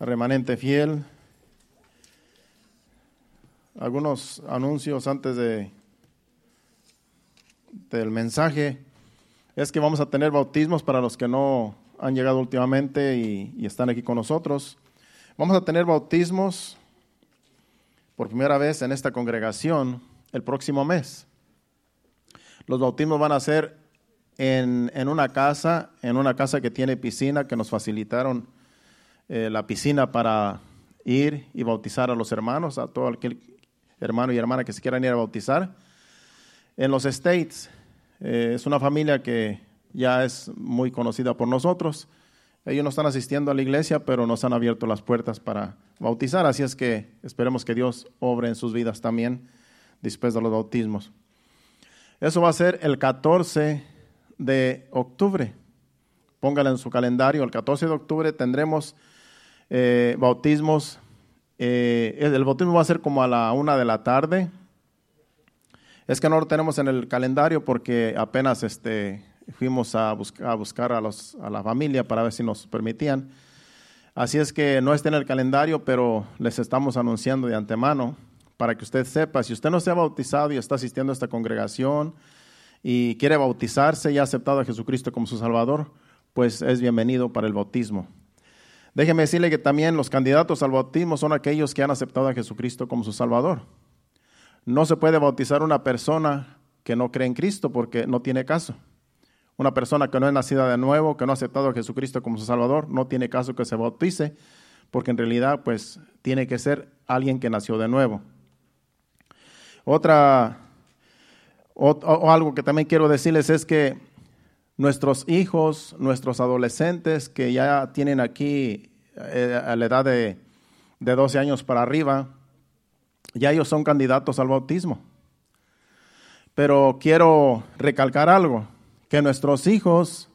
remanente fiel. Algunos anuncios antes de del mensaje es que vamos a tener bautismos para los que no han llegado últimamente y, están aquí con nosotros. Vamos a tener bautismos por primera vez en esta congregación el próximo mes. Los bautismos van a ser en, en, una casa, en una casa que tiene piscina, que nos facilitaron eh, la piscina para ir y bautizar a los hermanos, a todo aquel hermano y hermana que se quieran ir a bautizar. En los States, eh, es una familia que ya es muy conocida por nosotros. Ellos no están asistiendo a la iglesia, pero nos han abierto las puertas para bautizar, así es que esperemos que Dios obre en sus vidas también después de los bautismos. Eso va a ser el 14 de octubre. Póngala en su calendario. El 14 de octubre tendremos eh, bautismos. Eh, el bautismo va a ser como a la una de la tarde. Es que no lo tenemos en el calendario porque apenas este, fuimos a, buscar a, buscar a, los, a la familia para ver si nos permitían. Así es que no está en el calendario, pero les estamos anunciando de antemano para que usted sepa, si usted no se ha bautizado y está asistiendo a esta congregación y quiere bautizarse y ha aceptado a Jesucristo como su Salvador, pues es bienvenido para el bautismo. Déjeme decirle que también los candidatos al bautismo son aquellos que han aceptado a Jesucristo como su Salvador. No se puede bautizar una persona que no cree en Cristo porque no tiene caso. Una persona que no es nacida de nuevo, que no ha aceptado a Jesucristo como su Salvador, no tiene caso que se bautice porque en realidad pues tiene que ser alguien que nació de nuevo. Otra, o, algo que también quiero decirles es que nuestros hijos, nuestros adolescentes que ya tienen aquí eh, a la edad de, de 12 años para arriba, ya ellos son candidatos al bautismo. Pero quiero recalcar algo, que nuestros hijos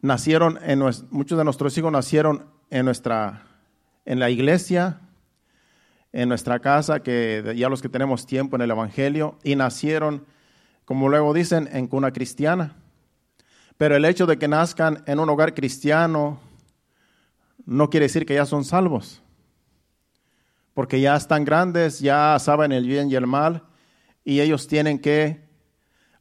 nacieron en muchos de nuestros hijos nacieron en nuestra en la iglesia en nuestra casa, que ya los que tenemos tiempo en el Evangelio, y nacieron, como luego dicen, en cuna cristiana. Pero el hecho de que nazcan en un hogar cristiano no quiere decir que ya son salvos, porque ya están grandes, ya saben el bien y el mal, y ellos tienen que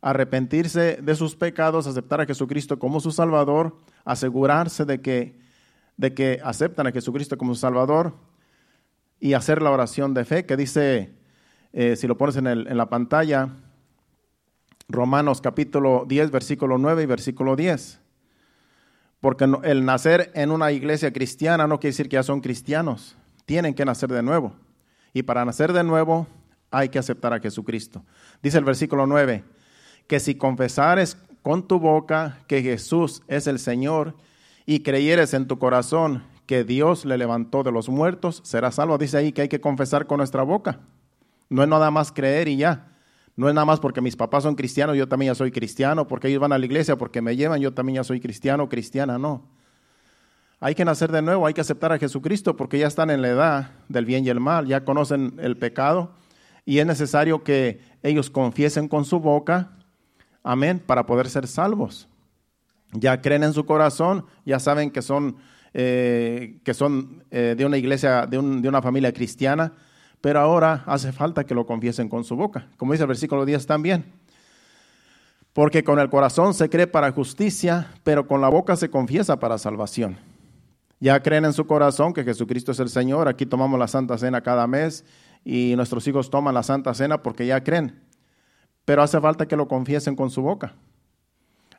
arrepentirse de sus pecados, aceptar a Jesucristo como su Salvador, asegurarse de que, de que aceptan a Jesucristo como su Salvador y hacer la oración de fe, que dice, eh, si lo pones en, la pantalla, Romanos capítulo 10, versículo 9 y versículo 10. Porque el nacer en una iglesia cristiana no quiere decir que ya son cristianos, tienen que nacer de nuevo. Y para nacer de nuevo hay que aceptar a Jesucristo. Dice el versículo 9, que si confesares con tu boca que Jesús es el Señor y creyeres en tu corazón que Dios le levantó de los muertos, será salvo. Dice ahí que hay que confesar con nuestra boca. No es nada más creer y ya. No es nada más porque mis papás son cristianos, yo también ya soy cristiano, porque ellos van a la iglesia, porque me llevan, yo también ya soy cristiano, cristiana, no. Hay que nacer de nuevo, hay que aceptar a Jesucristo porque ya están en la edad del bien y el mal, ya conocen el pecado y es necesario que ellos confiesen con su boca, amén, para poder ser salvos. Ya creen en su corazón, ya saben que son eh, que son eh, de una iglesia, de, de, una familia cristiana, pero ahora hace falta que lo confiesen con su boca, como dice el versículo 10 también. Porque con el corazón se cree para justicia, pero con la boca se confiesa para salvación. Ya creen en su corazón que Jesucristo es el Señor. Aquí tomamos la Santa Cena cada mes y nuestros hijos toman la Santa Cena porque ya creen. Pero hace falta que lo confiesen con su boca.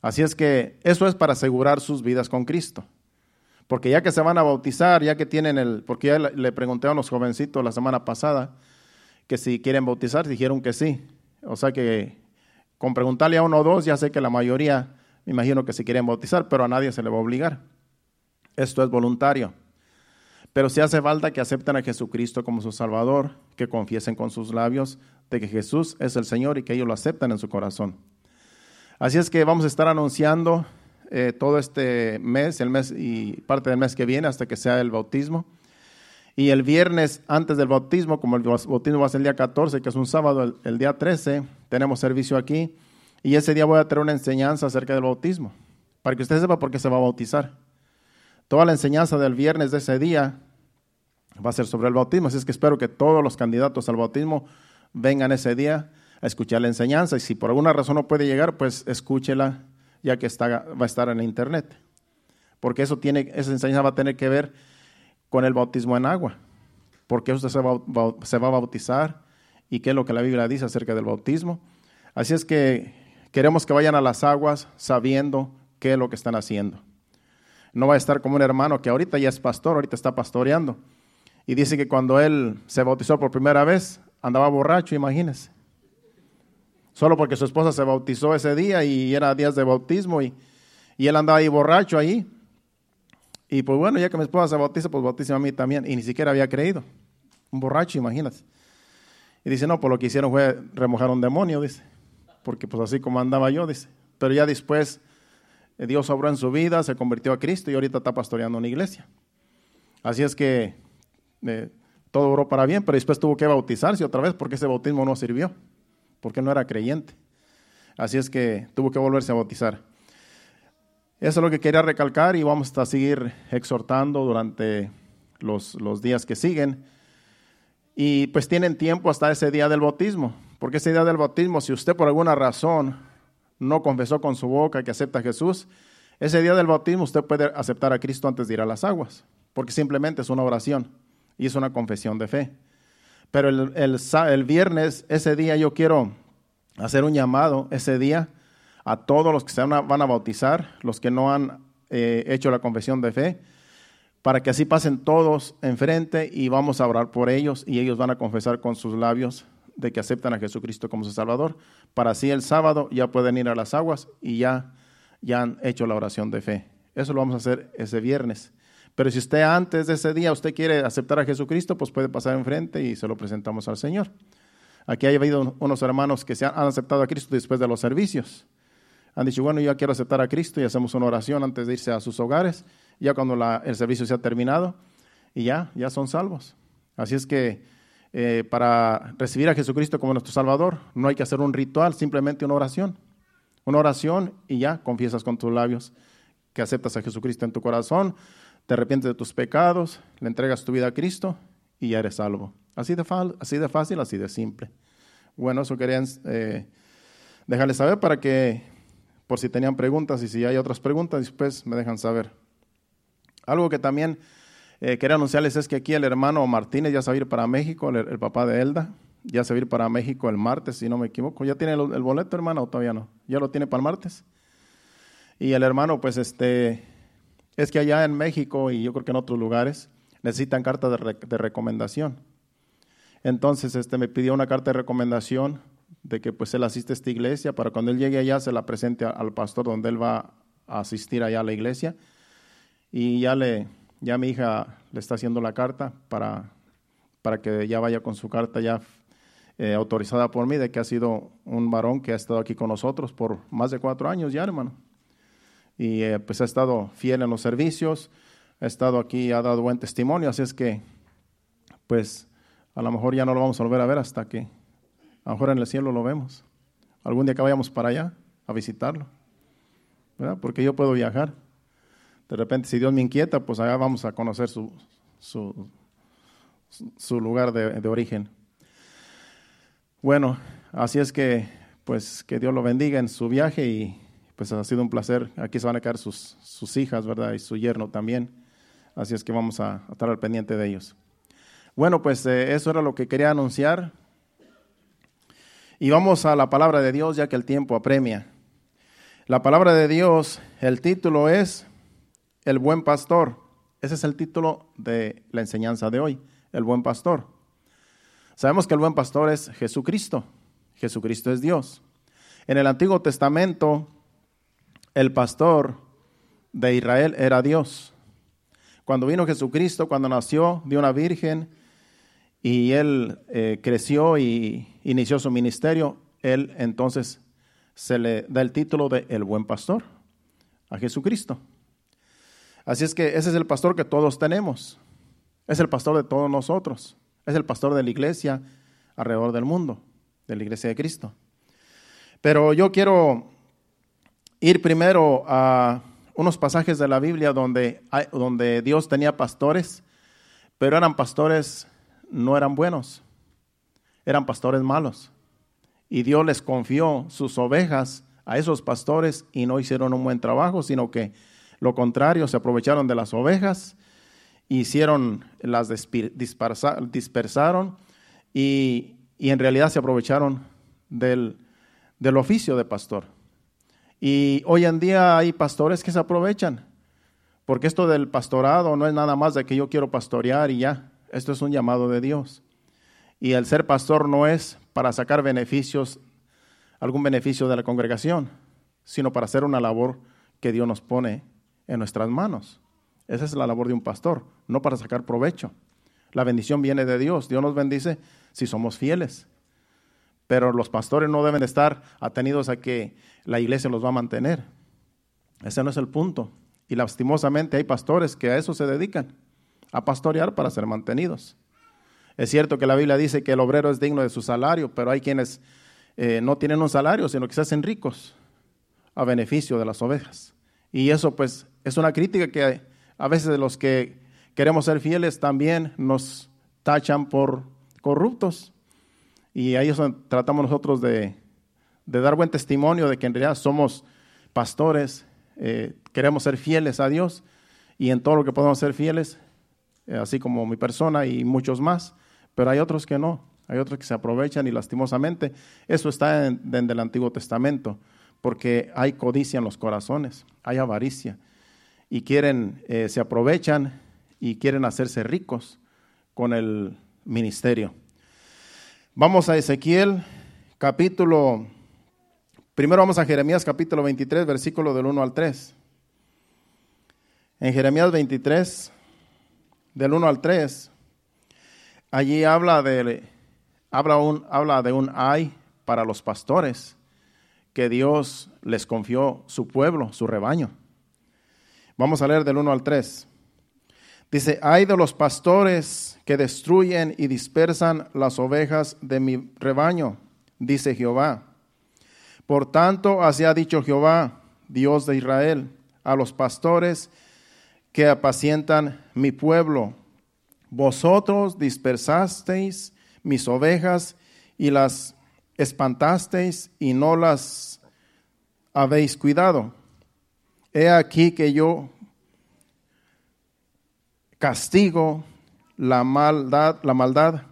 Así es que eso es para asegurar sus vidas con Cristo. Porque ya que se van a bautizar, ya que tienen el, porque ya le pregunté a unos jovencitos la semana pasada que si quieren bautizar, dijeron que sí. O sea que con preguntarle a uno o dos, ya sé que la mayoría, me imagino que se quieren bautizar, pero a nadie se le va a obligar. Esto es voluntario. Pero si hace falta que acepten a Jesucristo como su Salvador, que confiesen con sus labios de que Jesús es el Señor y que ellos lo acepten en su corazón. Así es que vamos a estar anunciando eh, todo este mes, el mes y parte del mes que viene hasta que sea el bautismo. Y el viernes antes del bautismo, como el bautismo va a ser el día 14, que es un sábado, el, día 13, tenemos servicio aquí. Y ese día voy a tener una enseñanza acerca del bautismo, para que usted sepa por qué se va a bautizar. Toda la enseñanza del viernes de ese día va a ser sobre el bautismo, así es que espero que todos los candidatos al bautismo vengan ese día a escuchar la enseñanza y si por alguna razón no puede llegar, pues escúchela ya que está, va a estar en internet. Porque eso tiene, esa enseñanza va a tener que ver con el bautismo en agua. Porque usted se va, se va a bautizar y qué es lo que la Biblia dice acerca del bautismo. Así es que queremos que vayan a las aguas sabiendo qué es lo que están haciendo. No va a estar como un hermano que ahorita ya es pastor, ahorita está pastoreando. Y dice que cuando él se bautizó por primera vez, andaba borracho, imagínense. Solo porque su esposa se bautizó ese día y era días de bautismo y, él andaba ahí borracho ahí. Y pues bueno, ya que mi esposa se bautiza, pues bautiza a mí también. Y ni siquiera había creído. Un borracho, imagínate. Y dice, no, pues lo que hicieron fue remojar un demonio, dice. Porque pues así como andaba yo, dice. Pero ya después eh, Dios obró en su vida, se convirtió a Cristo y ahorita está pastoreando una iglesia. Así es que eh, todo obró para bien, pero después tuvo que bautizarse otra vez porque ese bautismo no sirvió porque no era creyente. Así es que tuvo que volverse a bautizar. Eso es lo que quería recalcar y vamos a seguir exhortando durante los, los días que siguen. Y pues tienen tiempo hasta ese día del bautismo, porque ese día del bautismo, si usted por alguna razón no confesó con su boca que acepta a Jesús, ese día del bautismo usted puede aceptar a Cristo antes de ir a las aguas, porque simplemente es una oración y es una confesión de fe. Pero el, el, viernes, ese día, yo quiero hacer un llamado ese día a todos los que se van a, bautizar, los que no han eh, hecho la confesión de fe, para que así pasen todos enfrente y vamos a orar por ellos y ellos van a confesar con sus labios de que aceptan a Jesucristo como su Salvador, para así el sábado ya pueden ir a las aguas y ya, ya han hecho la oración de fe. Eso lo vamos a hacer ese viernes. Pero si usted antes de ese día usted quiere aceptar a Jesucristo, pues puede pasar enfrente y se lo presentamos al Señor. Aquí ha habido unos hermanos que se han, aceptado a Cristo después de los servicios. Han dicho, bueno, yo quiero aceptar a Cristo y hacemos una oración antes de irse a sus hogares, ya cuando el servicio se ha terminado, y ya, ya son salvos. Así es que eh, para recibir a Jesucristo como nuestro Salvador, no hay que hacer un ritual, simplemente una oración. Una oración y ya confiesas con tus labios que aceptas a Jesucristo en tu corazón, te arrepientes de tus pecados, le entregas tu vida a Cristo y ya eres salvo. Así de, fácil, así de simple. Bueno, eso querían eh, dejarles saber para que, por si tenían preguntas y si hay otras preguntas, después me dejan saber. Algo que también eh, quería anunciarles es que aquí el hermano Martínez ya se va a ir para México, el, papá de Elda, ya se va a ir para México el martes, si no me equivoco. ¿Ya tiene el, el boleto, hermano, o todavía no? ¿Ya lo tiene para el martes? Y el hermano, pues, este, es que allá en México y yo creo que en otros lugares necesitan cartas de, recomendación. Entonces este, me pidió una carta de recomendación de que pues él asiste a esta iglesia para cuando él llegue allá se la presente al pastor donde él va a asistir allá a la iglesia. Y ya, le, ya mi hija le está haciendo la carta para, para que ya vaya con su carta ya eh, autorizada por mí de que ha sido un varón que ha estado aquí con nosotros por más de cuatro años ya, hermano y eh, pues ha estado fiel en los servicios, ha estado aquí, ha dado buen testimonio, así es que pues a lo mejor ya no lo vamos a volver a ver hasta que a lo mejor en el cielo lo vemos. Algún día que vayamos para allá a visitarlo, ¿verdad? Porque yo puedo viajar. De repente, si Dios me inquieta, pues allá vamos a conocer su, su, su lugar de, de origen. Bueno, así es que, pues que Dios lo bendiga en su viaje y pues ha sido un placer. Aquí se van a quedar sus, sus hijas, ¿verdad? Y su yerno también. Así es que vamos a, estar al pendiente de ellos. Bueno, pues eh, eso era lo que quería anunciar. Y vamos a la palabra de Dios, ya que el tiempo apremia. La palabra de Dios, el título es El buen pastor. Ese es el título de la enseñanza de hoy, el buen pastor. Sabemos que el buen pastor es Jesucristo. Jesucristo es Dios. En el Antiguo Testamento, el pastor de Israel era Dios. Cuando vino Jesucristo, cuando nació de una virgen y él eh, creció y inició su ministerio, él entonces se le da el título de el buen pastor a Jesucristo. Así es que ese es el pastor que todos tenemos. Es el pastor de todos nosotros. Es el pastor de la iglesia alrededor del mundo, de la iglesia de Cristo. Pero yo quiero ir primero a unos pasajes de la Biblia donde, donde Dios tenía pastores, pero eran pastores, no eran buenos, eran pastores malos. Y Dios les confió sus ovejas a esos pastores y no hicieron un buen trabajo, sino que lo contrario, se aprovecharon de las ovejas, hicieron, las dispersaron y, y en realidad se aprovecharon del, del oficio de pastor. Y hoy en día hay pastores que se aprovechan, porque esto del pastorado no es nada más de que yo quiero pastorear y ya, esto es un llamado de Dios. Y el ser pastor no es para sacar beneficios, algún beneficio de la congregación, sino para hacer una labor que Dios nos pone en nuestras manos. Esa es la labor de un pastor, no para sacar provecho. La bendición viene de Dios. Dios nos bendice si somos fieles. Pero los pastores no deben estar atenidos a que la iglesia los va a mantener. Ese no es el punto. Y lastimosamente hay pastores que a eso se dedican, a pastorear para ser mantenidos. Es cierto que la Biblia dice que el obrero es digno de su salario, pero hay quienes eh, no tienen un salario, sino que se hacen ricos a beneficio de las ovejas. Y eso pues es una crítica que a veces los que queremos ser fieles también nos tachan por corruptos. Y ahí tratamos nosotros de, dar buen testimonio de que en realidad somos pastores, eh, queremos ser fieles a Dios y en todo lo que podemos ser fieles, eh, así como mi persona y muchos más, pero hay otros que no, hay otros que se aprovechan y lastimosamente eso está en, en el Antiguo Testamento, porque hay codicia en los corazones, hay avaricia y quieren, eh, se aprovechan y quieren hacerse ricos con el ministerio. Vamos a Ezequiel capítulo, primero vamos a Jeremías capítulo 23, versículo del 1 al 3. En Jeremías 23, del 1 al 3, allí habla de, habla, un, habla de un ay para los pastores que Dios les confió su pueblo, su rebaño. Vamos a leer del 1 al 3. Dice, hay de los pastores que destruyen y dispersan las ovejas de mi rebaño, dice Jehová. Por tanto, así ha dicho Jehová, Dios de Israel, a los pastores que apacientan mi pueblo. Vosotros dispersasteis mis ovejas y las espantasteis y no las habéis cuidado. He aquí que yo castigo la maldad, la maldad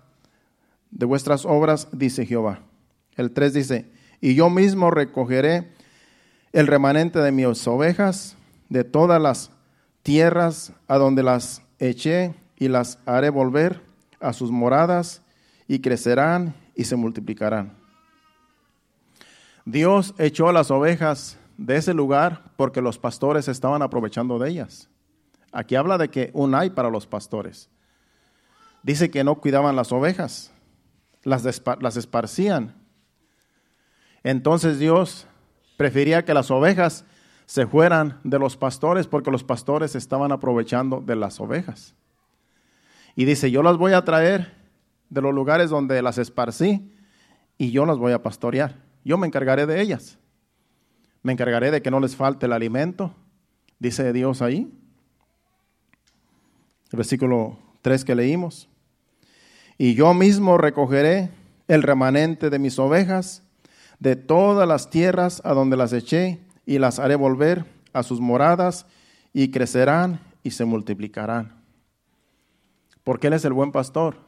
de vuestras obras, dice Jehová. El 3 dice, y yo mismo recogeré el remanente de mis ovejas de todas las tierras a donde las eché y las haré volver a sus moradas y crecerán y se multiplicarán. Dios echó las ovejas de ese lugar porque los pastores estaban aprovechando de ellas. Aquí habla de que un hay para los pastores. Dice que no cuidaban las ovejas, las, las esparcían. Entonces Dios prefería que las ovejas se fueran de los pastores porque los pastores estaban aprovechando de las ovejas. Y dice, yo las voy a traer de los lugares donde las esparcí y yo las voy a pastorear. Yo me encargaré de ellas. Me encargaré de que no les falte el alimento, dice Dios ahí. Versículo 3 que leímos. Y yo mismo recogeré el remanente de mis ovejas de todas las tierras a donde las eché y las haré volver a sus moradas y crecerán y se multiplicarán. Porque Él es el buen pastor.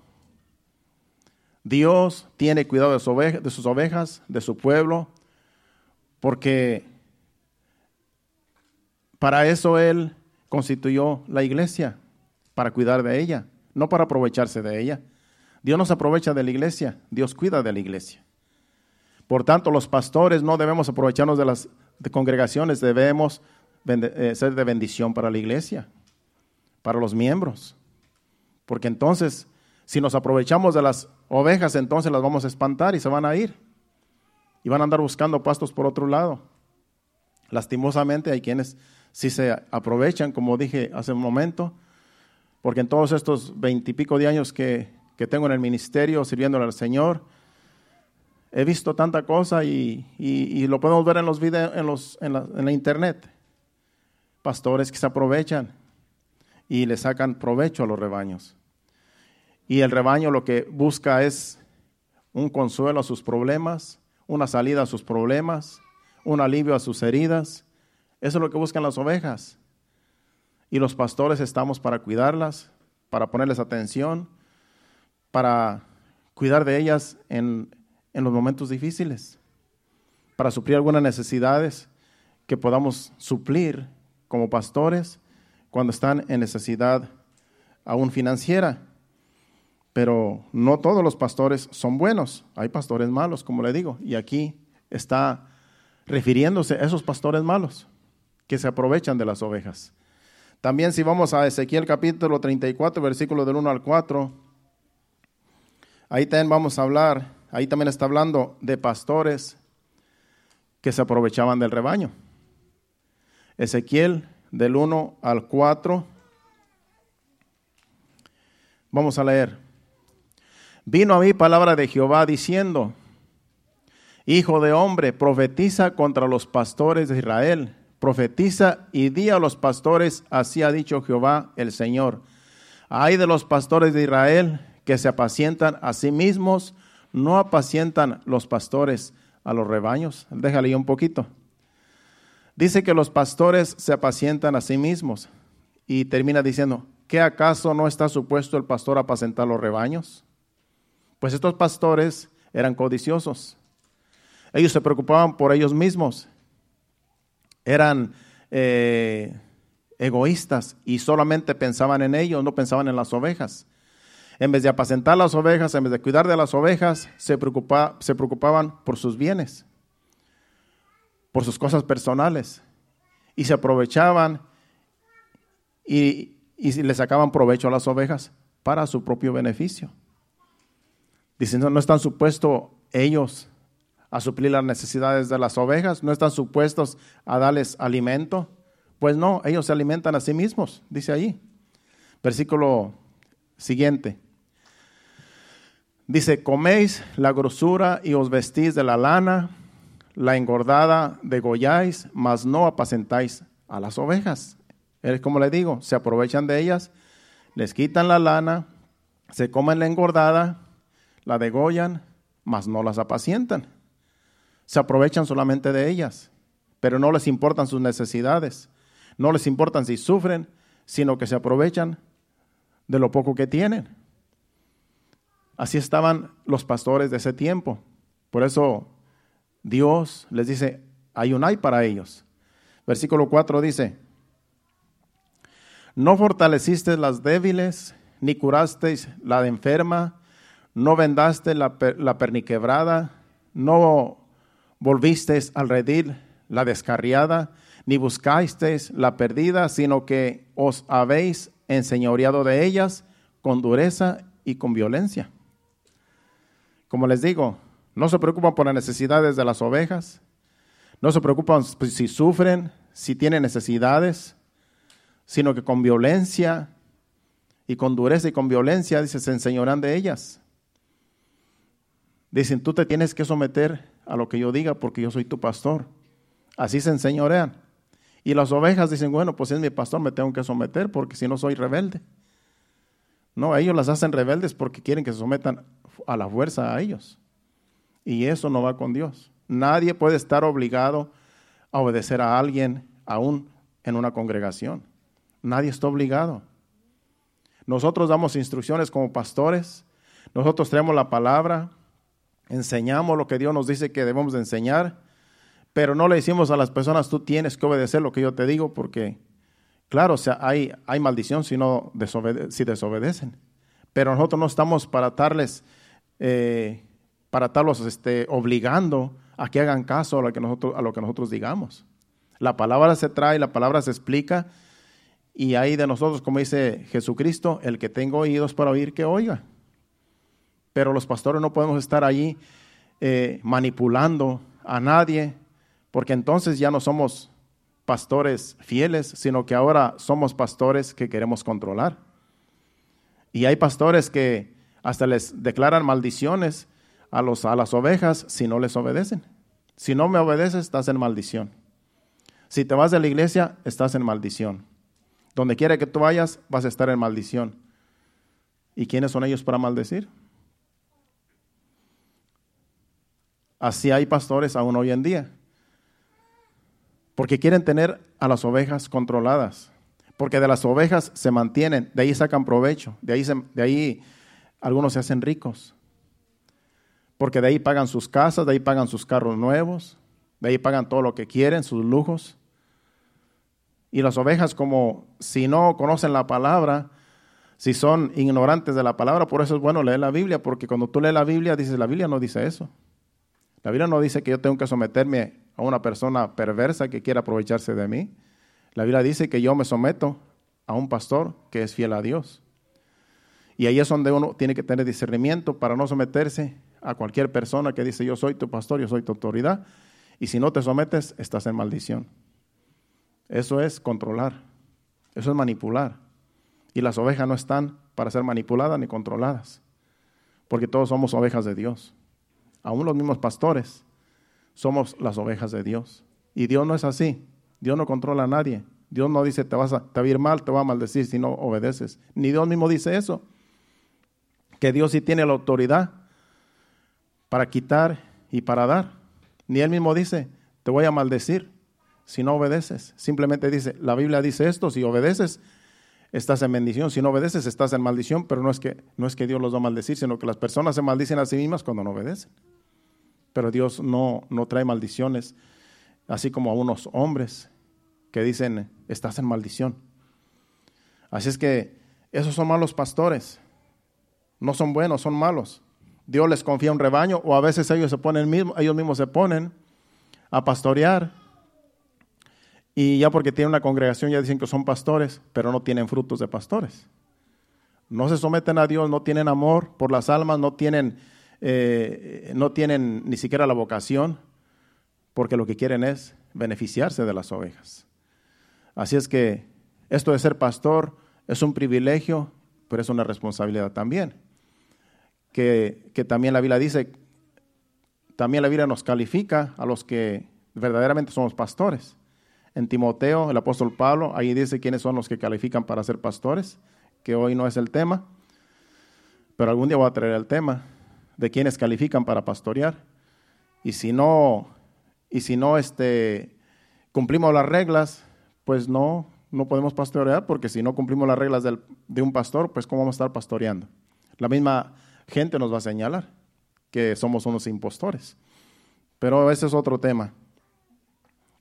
Dios tiene cuidado de, de sus ovejas, de su pueblo, porque para eso Él constituyó la iglesia, para cuidar de ella, no para aprovecharse de ella. Dios no se aprovecha de la iglesia, Dios cuida de la iglesia. Por tanto, los pastores no debemos aprovecharnos de las congregaciones, debemos eh, ser de bendición para la iglesia, para los miembros. Porque entonces, si nos aprovechamos de las ovejas, entonces las vamos a espantar y se van a ir y van a andar buscando pastos por otro lado. Lastimosamente hay quienes sí se aprovechan, como dije hace un momento, porque en todos estos veintipico de años que, tengo en el ministerio sirviéndole al Señor, he visto tanta cosa y, lo podemos ver en los videos, en, los, en, la, internet. pastores que se aprovechan y le sacan provecho a los rebaños. Y el rebaño lo que busca es un consuelo a sus problemas, una salida a sus problemas, un alivio a sus heridas. Eso es lo que buscan las ovejas. Y los pastores estamos para cuidarlas, para ponerles atención, para cuidar de ellas en, en los momentos difíciles, para suplir algunas necesidades que podamos suplir como pastores cuando están en necesidad aún financiera. Pero no todos los pastores son buenos, hay pastores malos, como le digo, y aquí está refiriéndose a esos pastores malos que se aprovechan de las ovejas. También si vamos a Ezequiel capítulo 34, versículo del 1 al 4, ahí también vamos a hablar, ahí también está hablando de pastores que se aprovechaban del rebaño. Ezequiel del 1 al 4. Vamos a leer. Vino a mí palabra de Jehová diciendo, Hijo de hombre, profetiza contra los pastores de Israel. Profetiza y di a los pastores, así ha dicho Jehová el Señor. Hay de los pastores de Israel que se apacientan a sí mismos, no apacientan los pastores a los rebaños. Déjale un poquito. Dice que los pastores se apacientan a sí mismos y termina diciendo, ¿qué acaso no está supuesto el pastor a apacentar los rebaños? Pues estos pastores eran codiciosos. Ellos se preocupaban por ellos mismos. Eran eh, egoístas y solamente pensaban en ellos, no pensaban en las ovejas. En vez de apacentar las ovejas, en vez de cuidar de las ovejas, se, se preocupaban por sus bienes por sus cosas personales y se aprovechaban y, y le sacaban provecho a las ovejas para su propio beneficio. Diciendo, no están supuestos ellos a suplir las necesidades de las ovejas, no están supuestos a darles alimento. Pues no, ellos se alimentan a sí mismos, dice ahí. Versículo siguiente. Dice, coméis la grosura y os vestís de la lana la engordada degolláis, mas no apacentáis a las ovejas. Es como le digo, se aprovechan de ellas, les quitan la lana, se comen la engordada, la degollan, mas no las apacientan. Se aprovechan solamente de ellas, pero no les importan sus necesidades, no les importan si sufren, sino que se aprovechan de lo poco que tienen. Así estaban los pastores de ese tiempo. Por eso Dios les dice, hay un hay para ellos. Versículo 4 dice, no fortaleciste las débiles, ni curasteis la enferma, no vendaste la, la perniquebrada, no volvisteis al redil la descarriada, ni buscasteis la perdida, sino que os habéis enseñoreado de ellas con dureza y con violencia. Como les digo, no se preocupan por las necesidades de las ovejas. No se preocupan si sufren, si tienen necesidades, sino que con violencia y con dureza y con violencia, dice, se enseñarán de ellas. Dicen, tú te tienes que someter a lo que yo diga porque yo soy tu pastor. Así se enseñorean. Y las ovejas dicen, bueno, pues es mi pastor, me tengo que someter porque si no soy rebelde. No, ellos las hacen rebeldes porque quieren que se sometan a la fuerza a ellos. Y eso no va con Dios. Nadie puede estar obligado a obedecer a alguien aún en una congregación. Nadie está obligado. Nosotros damos instrucciones como pastores, nosotros traemos la palabra, enseñamos lo que Dios nos dice que debemos de enseñar, pero no le decimos a las personas, tú tienes que obedecer lo que yo te digo, porque, claro, o sea, hay, hay maldición si, no si desobedecen. Pero nosotros no estamos para darles eh, para estarlos este, obligando a que hagan caso a lo que, nosotros, a lo que nosotros digamos. La palabra se trae, la palabra se explica, y hay de nosotros, como dice Jesucristo, el que tenga oídos para oír, que oiga. Pero los pastores no podemos estar allí eh, manipulando a nadie, porque entonces ya no somos pastores fieles, sino que ahora somos pastores que queremos controlar. Y hay pastores que hasta les declaran maldiciones a, los, a las ovejas si no les obedecen. Si no me obedeces, estás en maldición. Si te vas de la iglesia, estás en maldición. Donde quiera que tú vayas, vas a estar en maldición. ¿Y quiénes son ellos para maldecir? Así hay pastores aún hoy en día. Porque quieren tener a las ovejas controladas. Porque de las ovejas se mantienen, de ahí sacan provecho, de ahí, de ahí algunos se hacen ricos. Porque de ahí pagan sus casas, de ahí pagan sus carros nuevos, de ahí pagan todo lo que quieren, sus lujos. Y las ovejas, como si no conocen la palabra, si son ignorantes de la palabra, por eso es bueno leer la Biblia, porque cuando tú lees la Biblia, dices, la Biblia no dice eso. La Biblia no dice que yo tengo que someterme a una persona perversa que quiera aprovecharse de mí. La Biblia dice que yo me someto a un pastor que es fiel a Dios. Y ahí es donde uno tiene que tener discernimiento para no someterse a cualquier persona que dice yo soy tu pastor, yo soy tu autoridad. Y si no te sometes, estás en maldición. Eso es controlar. Eso es manipular. Y las ovejas no están para ser manipuladas ni controladas. Porque todos somos ovejas de Dios aún los mismos pastores, somos las ovejas de Dios. Y Dios no es así. Dios no controla a nadie. Dios no dice te vas a, te va a ir mal, te va a maldecir si no obedeces. Ni Dios mismo dice eso. Que Dios sí tiene la autoridad para quitar y para dar. Ni Él mismo dice, te voy a maldecir si no obedeces. Simplemente dice, la Biblia dice esto, si obedeces, estás en bendición. Si no obedeces, estás en maldición, pero no es que, no es que Dios los va a maldecir, sino que las personas se maldicen a sí mismas cuando no obedecen. Pero Dios no, no trae maldiciones, así como a unos hombres que dicen, estás en maldición. Así es que esos son malos pastores. No son buenos, son malos. Dios les confía un rebaño o a veces ellos se ponen ellos mismos se ponen a pastorear y ya porque tienen una congregación ya dicen que son pastores, pero no tienen frutos de pastores. No se someten a Dios, no tienen amor por las almas, no tienen, eh, no tienen ni siquiera la vocación, porque lo que quieren es beneficiarse de las ovejas. Así es que esto de ser pastor es un privilegio, pero es una responsabilidad también. Que, que también la Biblia dice, también la Biblia nos califica a los que verdaderamente somos pastores en Timoteo, el apóstol Pablo, ahí dice quiénes son los que califican para ser pastores, que hoy no es el tema, pero algún día voy a traer el tema de quiénes califican para pastorear. Y si no, y si no este, cumplimos las reglas, pues no, no podemos pastorear, porque si no cumplimos las reglas de un pastor, pues ¿cómo vamos a estar pastoreando? La misma gente nos va a señalar que somos unos impostores. Pero ese es otro tema.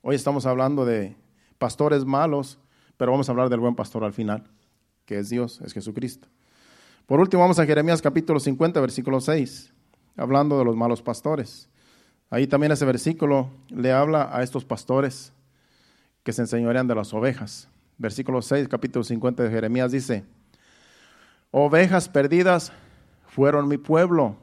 Hoy estamos hablando de pastores malos, pero vamos a hablar del buen pastor al final, que es Dios, es Jesucristo. Por último, vamos a Jeremías capítulo 50, versículo 6, hablando de los malos pastores. Ahí también ese versículo le habla a estos pastores que se enseñorean de las ovejas. Versículo 6, capítulo 50 de Jeremías dice, ovejas perdidas fueron mi pueblo,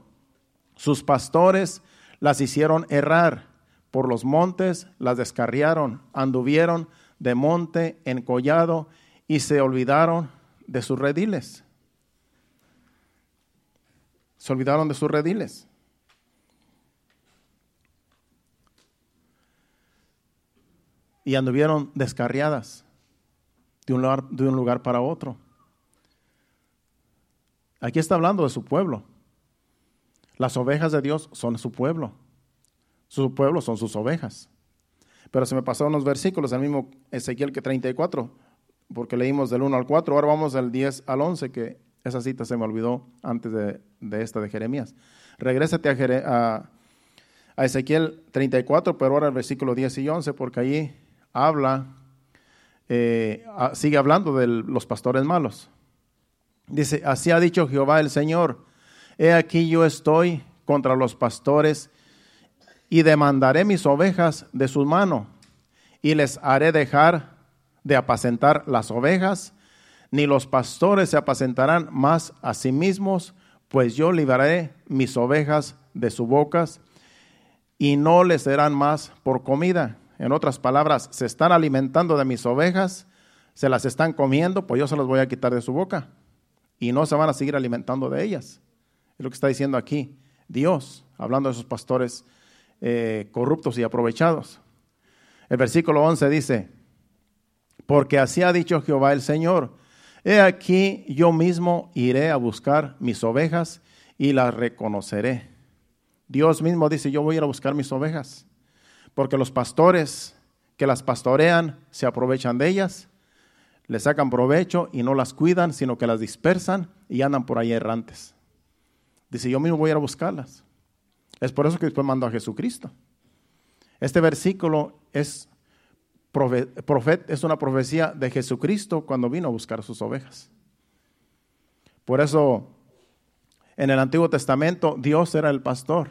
sus pastores las hicieron errar por los montes, las descarriaron, anduvieron de monte en collado y se olvidaron de sus rediles. Se olvidaron de sus rediles. Y anduvieron descarriadas de un lugar, para otro. Aquí está hablando de su pueblo. Las ovejas de Dios son su pueblo. Su pueblo son sus ovejas. Pero se me pasaron los versículos, el mismo Ezequiel que 34, porque leímos del 1 al 4, ahora vamos del 10 al 11, que esa cita se me olvidó antes de, esta de Jeremías. Regrésate a, a, Ezequiel 34, pero ahora el versículo 10 y 11, porque allí habla, eh, sigue hablando de los pastores malos. Dice, así ha dicho Jehová el Señor, he aquí yo estoy contra los pastores y demandaré mis ovejas de su mano, y les haré dejar de apacentar las ovejas, ni los pastores se apacentarán más a sí mismos, pues yo libraré mis ovejas de su bocas, y no les serán más por comida. En otras palabras, se están alimentando de mis ovejas, se las están comiendo, pues yo se las voy a quitar de su boca, y no se van a seguir alimentando de ellas. Es lo que está diciendo aquí Dios, hablando de esos pastores eh, corruptos y aprovechados. El versículo 11 dice, porque así ha dicho Jehová el Señor, he aquí yo mismo iré a buscar mis ovejas y las reconoceré. Dios mismo dice, yo voy a ir a buscar mis ovejas, porque los pastores que las pastorean se aprovechan de ellas, le sacan provecho y no las cuidan, sino que las dispersan y andan por ahí errantes. Dice, yo mismo voy a ir a buscarlas. Es por eso que después mando a Jesucristo. Este versículo es, es una profecía de Jesucristo cuando vino a buscar sus ovejas. Por eso en el Antiguo Testamento Dios era el pastor.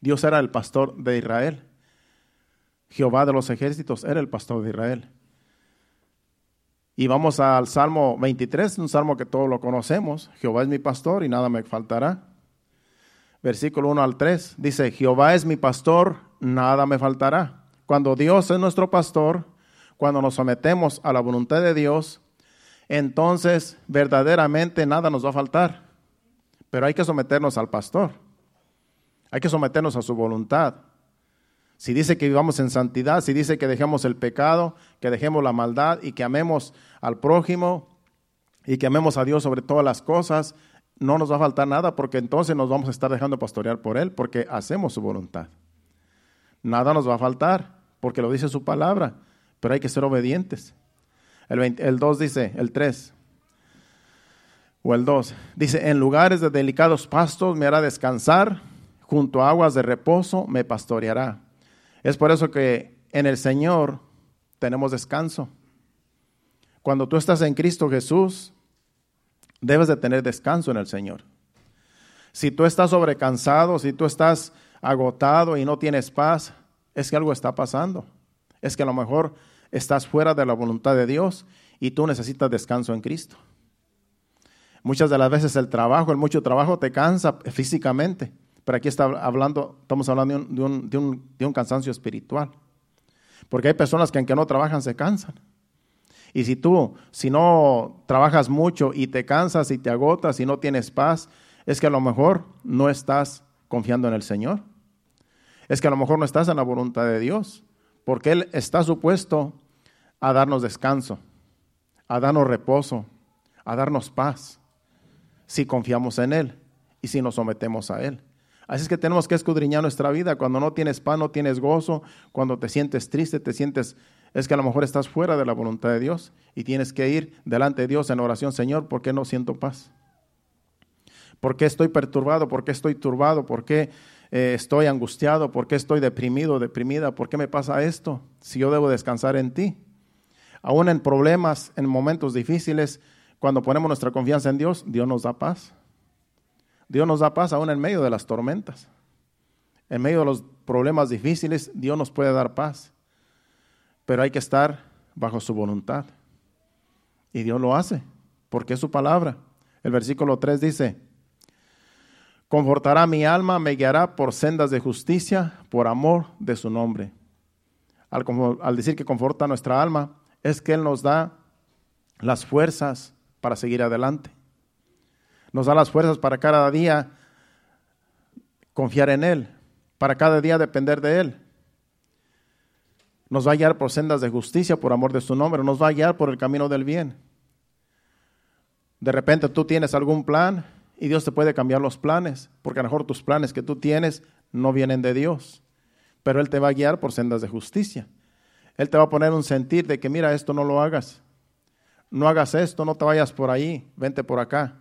Dios era el pastor de Israel. Jehová de los ejércitos era el pastor de Israel. Y vamos al Salmo 23, un salmo que todos lo conocemos. Jehová es mi pastor y nada me faltará. Versículo 1 al 3 dice, Jehová es mi pastor, nada me faltará. Cuando Dios es nuestro pastor, cuando nos sometemos a la voluntad de Dios, entonces verdaderamente nada nos va a faltar. Pero hay que someternos al pastor. Hay que someternos a su voluntad. Si dice que vivamos en santidad, si dice que dejemos el pecado, que dejemos la maldad y que amemos al prójimo y que amemos a Dios sobre todas las cosas, no nos va a faltar nada porque entonces nos vamos a estar dejando pastorear por Él porque hacemos su voluntad. Nada nos va a faltar porque lo dice su palabra, pero hay que ser obedientes. El, el 2 dice, el 3, o el 2. Dice, en lugares de delicados pastos me hará descansar, junto a aguas de reposo me pastoreará. Es por eso que en el Señor tenemos descanso. Cuando tú estás en Cristo Jesús, debes de tener descanso en el Señor. Si tú estás sobrecansado, si tú estás agotado y no tienes paz, es que algo está pasando. Es que a lo mejor estás fuera de la voluntad de Dios y tú necesitas descanso en Cristo. Muchas de las veces el trabajo, el mucho trabajo te cansa físicamente, pero aquí está hablando, estamos hablando de un, de un, de un cansancio espiritual. Porque hay personas que aunque no trabajan se cansan. Y si tú, si no trabajas mucho y te cansas y te agotas y no tienes paz, es que a lo mejor no estás confiando en el Señor. Es que a lo mejor no estás en la voluntad de Dios, porque Él está supuesto a darnos descanso, a darnos reposo, a darnos paz si confiamos en Él y si nos sometemos a Él. Así es que tenemos que escudriñar nuestra vida. Cuando no tienes pan, no tienes gozo. Cuando te sientes triste, te sientes, es que a lo mejor estás fuera de la voluntad de Dios y tienes que ir delante de Dios en oración. Señor, ¿por qué no siento paz? ¿Por qué estoy perturbado? ¿Por qué estoy turbado? ¿Por qué eh, estoy angustiado? ¿Por qué estoy deprimido, deprimida? ¿Por qué me pasa esto? Si yo debo descansar en ti. Aún en problemas, en momentos difíciles, cuando ponemos nuestra confianza en Dios, Dios nos da paz. Dios nos da paz aún en medio de las tormentas. En medio de los problemas difíciles, Dios nos puede dar paz. Pero hay que estar bajo su voluntad. Y Dios lo hace, porque es su palabra. El versículo 3 dice, confortará mi alma, me guiará por sendas de justicia, por amor de su nombre. Al, al decir que conforta nuestra alma, es que Él nos da las fuerzas para seguir adelante. Nos da las fuerzas para cada día confiar en Él, para cada día depender de Él. Nos va a guiar por sendas de justicia, por amor de su nombre, nos va a guiar por el camino del bien. De repente tú tienes algún plan y Dios te puede cambiar los planes, porque a lo mejor tus planes que tú tienes no vienen de Dios, pero Él te va a guiar por sendas de justicia. Él te va a poner un sentir de que mira, esto no lo hagas no hagas esto, no te vayas por ahí, vente por acá.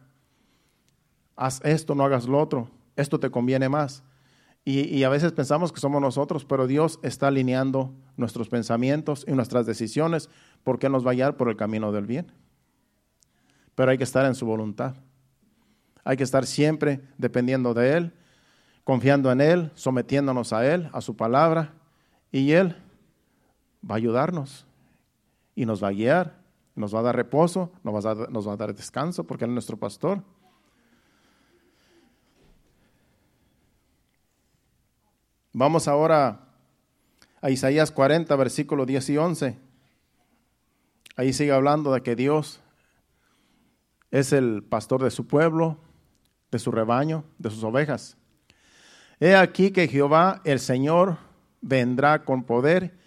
Haz esto, no hagas lo otro, esto te conviene más. Y, a veces pensamos que somos nosotros, pero Dios está alineando nuestros pensamientos y nuestras decisiones porque nos va a guiar por el camino del bien. Pero hay que estar en su voluntad. Hay que estar siempre dependiendo de Él, confiando en Él, sometiéndonos a Él, a su palabra, y Él va a ayudarnos y nos va a guiar nos va a dar reposo, nos va a dar, nos va a dar descanso porque Él es nuestro pastor. Vamos ahora a Isaías 40, versículos 10 y 11. Ahí sigue hablando de que Dios es el pastor de su pueblo, de su rebaño, de sus ovejas. He aquí que Jehová, el Señor, vendrá con poder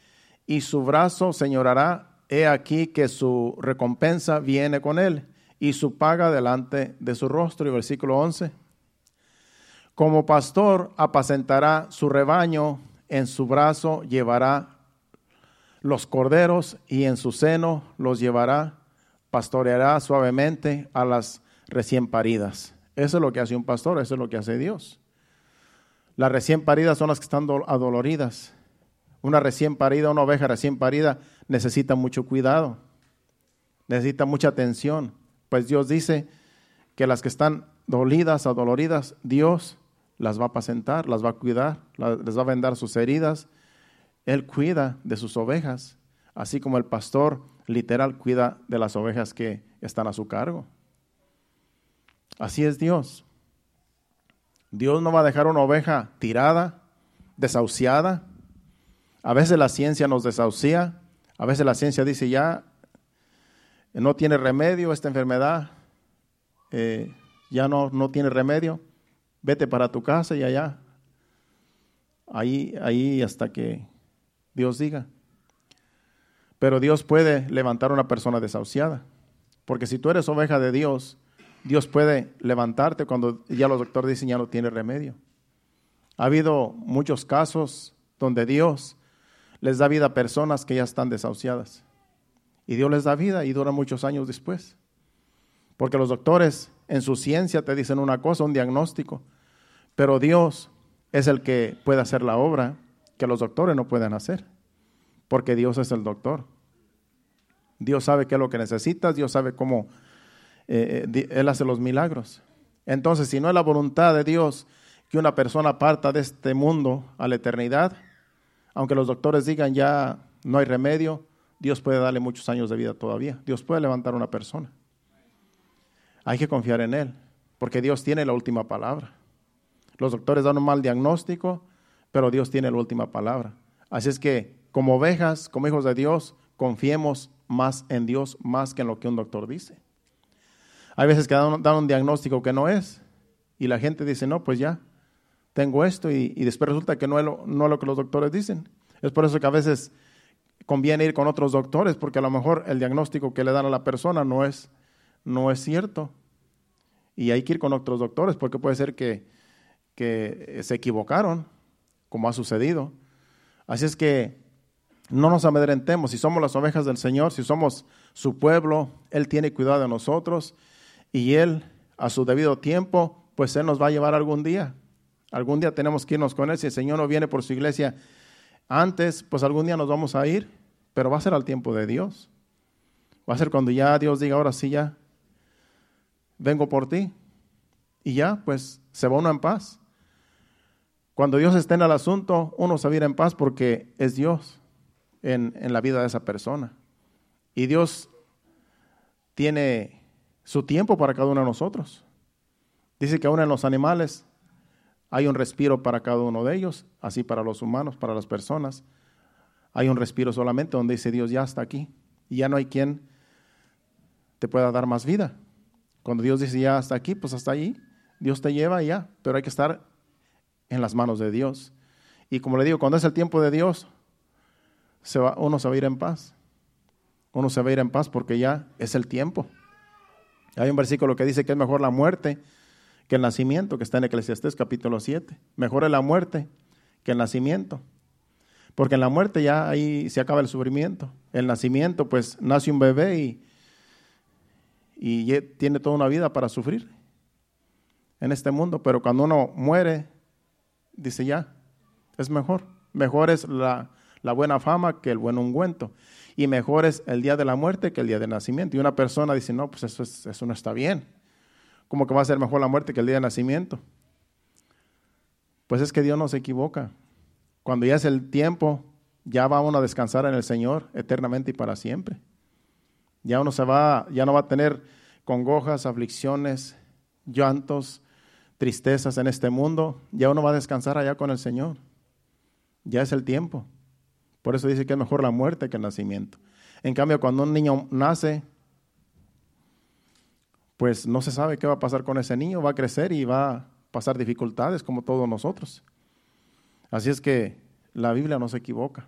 y su brazo señorará. He aquí que su recompensa viene con él y su paga delante de su rostro. Y versículo 11. Como pastor apacentará su rebaño, en su brazo llevará los corderos y en su seno los llevará, pastoreará suavemente a las recién paridas. Eso es lo que hace un pastor, eso es lo que hace Dios. Las recién paridas son las que están adoloridas. Una recién parida, una oveja recién parida necesita mucho cuidado, necesita mucha atención. Pues Dios dice que las que están dolidas, adoloridas, Dios las va a apacentar, las va a cuidar, les va a vendar sus heridas. Él cuida de sus ovejas, así como el pastor literal cuida de las ovejas que están a su cargo. Así es Dios. Dios no va a dejar una oveja tirada, desahuciada. A veces la ciencia nos desahucia, a veces la ciencia dice ya no tiene remedio esta enfermedad, eh, ya no, no tiene remedio, vete para tu casa y allá, ahí, ahí hasta que Dios diga. Pero Dios puede levantar a una persona desahuciada, porque si tú eres oveja de Dios, Dios puede levantarte cuando ya los doctores dicen ya no tiene remedio. Ha habido muchos casos donde Dios les da vida a personas que ya están desahuciadas. Y Dios les da vida y duran muchos años después. Porque los doctores en su ciencia te dicen una cosa, un diagnóstico, pero Dios es el que puede hacer la obra que los doctores no pueden hacer, porque Dios es el doctor. Dios sabe qué es lo que necesitas, Dios sabe cómo eh, eh, Él hace los milagros. Entonces, si no es la voluntad de Dios que una persona parta de este mundo a la eternidad, aunque los doctores digan ya no hay remedio, Dios puede darle muchos años de vida todavía. Dios puede levantar a una persona. Hay que confiar en Él, porque Dios tiene la última palabra. Los doctores dan un mal diagnóstico, pero Dios tiene la última palabra. Así es que, como ovejas, como hijos de Dios, confiemos más en Dios, más que en lo que un doctor dice. Hay veces que dan, un diagnóstico que no es y la gente dice, no, pues ya, tengo esto y, después resulta que no es, lo, no es lo que los doctores dicen. Es por eso que a veces conviene ir con otros doctores porque a lo mejor el diagnóstico que le dan a la persona no es, no es cierto. Y hay que ir con otros doctores porque puede ser que, que se equivocaron, como ha sucedido. Así es que no nos amedrentemos. Si somos las ovejas del Señor, si somos su pueblo, Él tiene cuidado de nosotros y Él, a su debido tiempo, pues Él nos va a llevar algún día. Algún día tenemos que irnos con Él. Si el Señor no viene por su iglesia antes, pues algún día nos vamos a ir, pero va a ser al tiempo de Dios. Va a ser cuando ya Dios diga, ahora sí ya, vengo por ti. Y ya, pues se va uno en paz. Cuando Dios esté en el asunto, uno se va a ir en paz porque es Dios en, en la vida de esa persona. Y Dios tiene su tiempo para cada uno de nosotros. Dice que aún en los animales hay un respiro para cada uno de ellos, así para los humanos, para las personas. Hay un respiro solamente donde dice Dios ya está aquí y ya no hay quien te pueda dar más vida. Cuando Dios dice ya hasta aquí, pues hasta ahí, Dios te lleva y ya, pero hay que estar en las manos de Dios. Y como le digo, cuando es el tiempo de Dios, uno se va a ir en paz. Uno se va a ir en paz porque ya es el tiempo. Hay un versículo que dice que es mejor la muerte que el nacimiento, que está en Eclesiastés capítulo 7. Mejor es la muerte que el nacimiento. Porque en la muerte ya ahí se acaba el sufrimiento. El nacimiento, pues nace un bebé y, y tiene toda una vida para sufrir en este mundo. Pero cuando uno muere, dice ya, es mejor. Mejor es la, la buena fama que el buen ungüento y mejor es el día de la muerte que el día del nacimiento. Y una persona dice, no, pues eso, eso no está bien. ¿Cómo que va a ser mejor la muerte que el día de nacimiento? Pues es que Dios no se equivoca. Cuando ya es el tiempo, ya va uno a descansar en el Señor eternamente y para siempre. Ya uno se va, ya no va a tener congojas, aflicciones, llantos, tristezas en este mundo. Ya uno va a descansar allá con el Señor. Ya es el tiempo. Por eso dice que es mejor la muerte que el nacimiento. En cambio, cuando un niño nace, pues no se sabe qué va a pasar con ese niño, va a crecer y va a pasar dificultades como todos nosotros. Así es que la Biblia no se equivoca.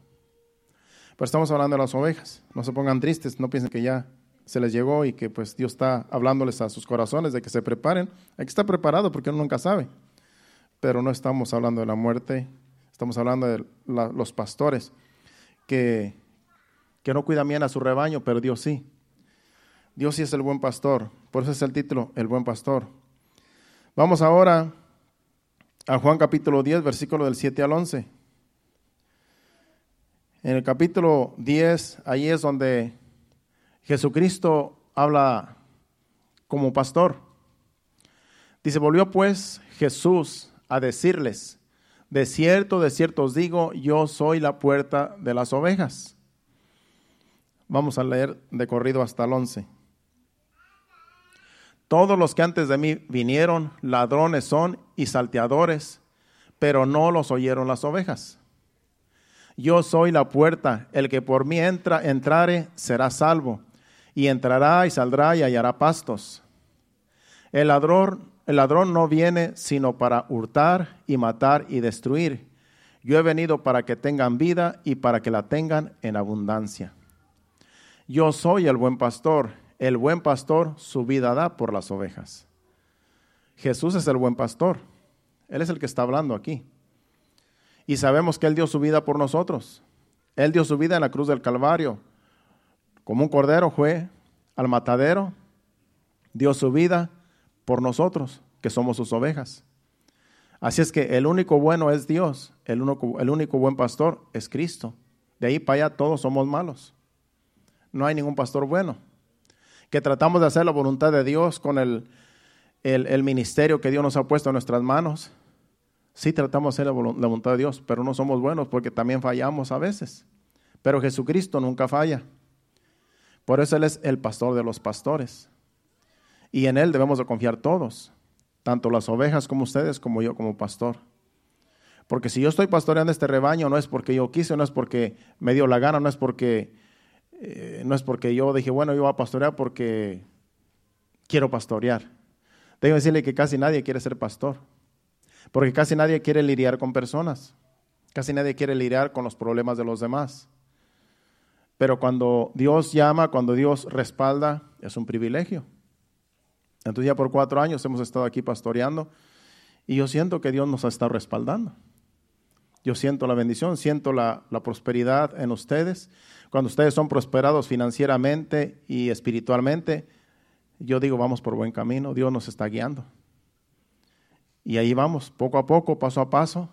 Pero estamos hablando de las ovejas. No se pongan tristes, no piensen que ya se les llegó y que pues Dios está hablándoles a sus corazones de que se preparen. Hay que estar preparado porque uno nunca sabe. Pero no estamos hablando de la muerte, estamos hablando de los pastores que, que no cuidan bien a su rebaño, pero Dios sí. Dios sí es el buen pastor. Por eso es el título, el buen pastor. Vamos ahora a Juan capítulo 10, versículo del 7 al 11. En el capítulo 10, ahí es donde Jesucristo habla como pastor. Dice, volvió pues Jesús a decirles, de cierto, de cierto os digo, yo soy la puerta de las ovejas. Vamos a leer de corrido hasta el 11. Todos los que antes de mí vinieron, ladrones son y salteadores, pero no los oyeron las ovejas. Yo soy la puerta, el que por mí entra, entrare será salvo, y entrará y saldrá y hallará pastos. El ladrón, el ladrón no viene sino para hurtar y matar y destruir. Yo he venido para que tengan vida y para que la tengan en abundancia. Yo soy el buen pastor, el buen pastor su vida da por las ovejas. Jesús es el buen pastor, Él es el que está hablando aquí. Y sabemos que Él dio su vida por nosotros. Él dio su vida en la cruz del Calvario. Como un cordero fue al matadero, dio su vida por nosotros, que somos sus ovejas. Así es que el único bueno es Dios, el único, el único buen pastor es Cristo. De ahí para allá todos somos malos. No hay ningún pastor bueno. Que tratamos de hacer la voluntad de Dios con el, el, el ministerio que Dios nos ha puesto en nuestras manos Sí tratamos de hacer la voluntad de Dios, pero no somos buenos porque también fallamos a veces. Pero Jesucristo nunca falla. Por eso Él es el pastor de los pastores. Y en Él debemos de confiar todos, tanto las ovejas como ustedes, como yo como pastor. Porque si yo estoy pastoreando este rebaño, no es porque yo quise, no es porque me dio la gana, no es porque, eh, no es porque yo dije, bueno, yo voy a pastorear porque quiero pastorear. Que decirle que casi nadie quiere ser pastor. Porque casi nadie quiere lidiar con personas. Casi nadie quiere lidiar con los problemas de los demás. Pero cuando Dios llama, cuando Dios respalda, es un privilegio. Entonces ya por cuatro años hemos estado aquí pastoreando y yo siento que Dios nos está respaldando. Yo siento la bendición, siento la, la prosperidad en ustedes. Cuando ustedes son prosperados financieramente y espiritualmente, yo digo, vamos por buen camino, Dios nos está guiando. Y ahí vamos, poco a poco, paso a paso.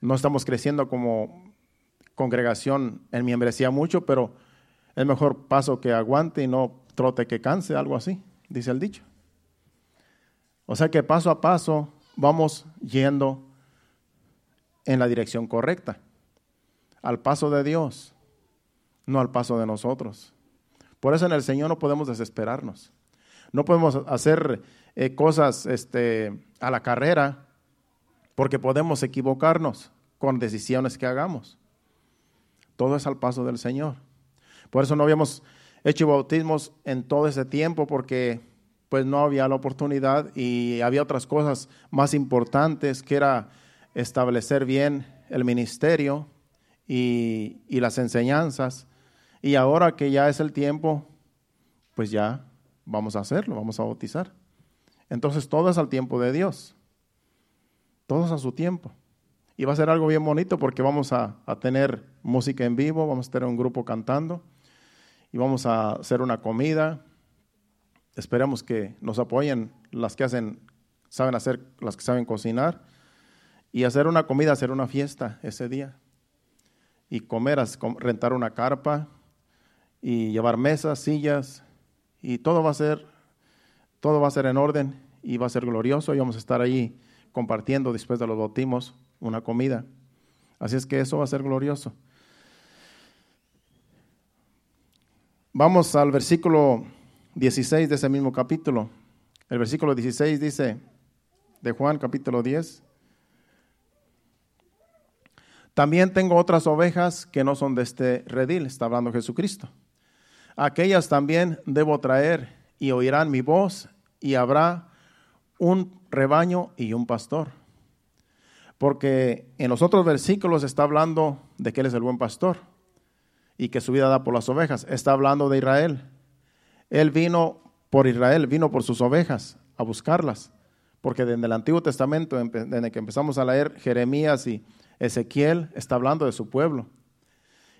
No estamos creciendo como congregación en membresía mucho, pero es mejor paso que aguante y no trote que canse, algo así, dice el dicho. O sea que paso a paso vamos yendo en la dirección correcta, al paso de Dios, no al paso de nosotros. Por eso en el Señor no podemos desesperarnos. No podemos hacer eh, cosas este, a la carrera porque podemos equivocarnos con decisiones que hagamos. Todo es al paso del Señor. Por eso no habíamos hecho bautismos en todo ese tiempo porque pues no había la oportunidad y había otras cosas más importantes que era establecer bien el ministerio y, y las enseñanzas. Y ahora que ya es el tiempo, pues ya vamos a hacerlo, vamos a bautizar. Entonces todo es al tiempo de Dios. Todo es a su tiempo. Y va a ser algo bien bonito porque vamos a, tener música en vivo, vamos a tener un grupo cantando y vamos a hacer una comida. Esperemos que nos apoyen las que hacen, saben hacer, las que saben cocinar y hacer una comida, hacer una fiesta ese día y comer, rentar una carpa y llevar mesas, sillas y todo va a ser todo va a ser en orden y va a ser glorioso y vamos a estar ahí compartiendo después de los bautismos una comida. Así es que eso va a ser glorioso. Vamos al versículo 16 de ese mismo capítulo. El versículo 16 dice de Juan capítulo 10. También tengo otras ovejas que no son de este redil, está hablando Jesucristo. Aquellas también debo traer y oirán mi voz y habrá un rebaño y un pastor. Porque en los otros versículos está hablando de que Él es el buen pastor. Y que su vida da por las ovejas. Está hablando de Israel. Él vino por Israel, vino por sus ovejas a buscarlas. Porque desde el Antiguo Testamento, desde que empezamos a leer Jeremías y Ezequiel, está hablando de su pueblo.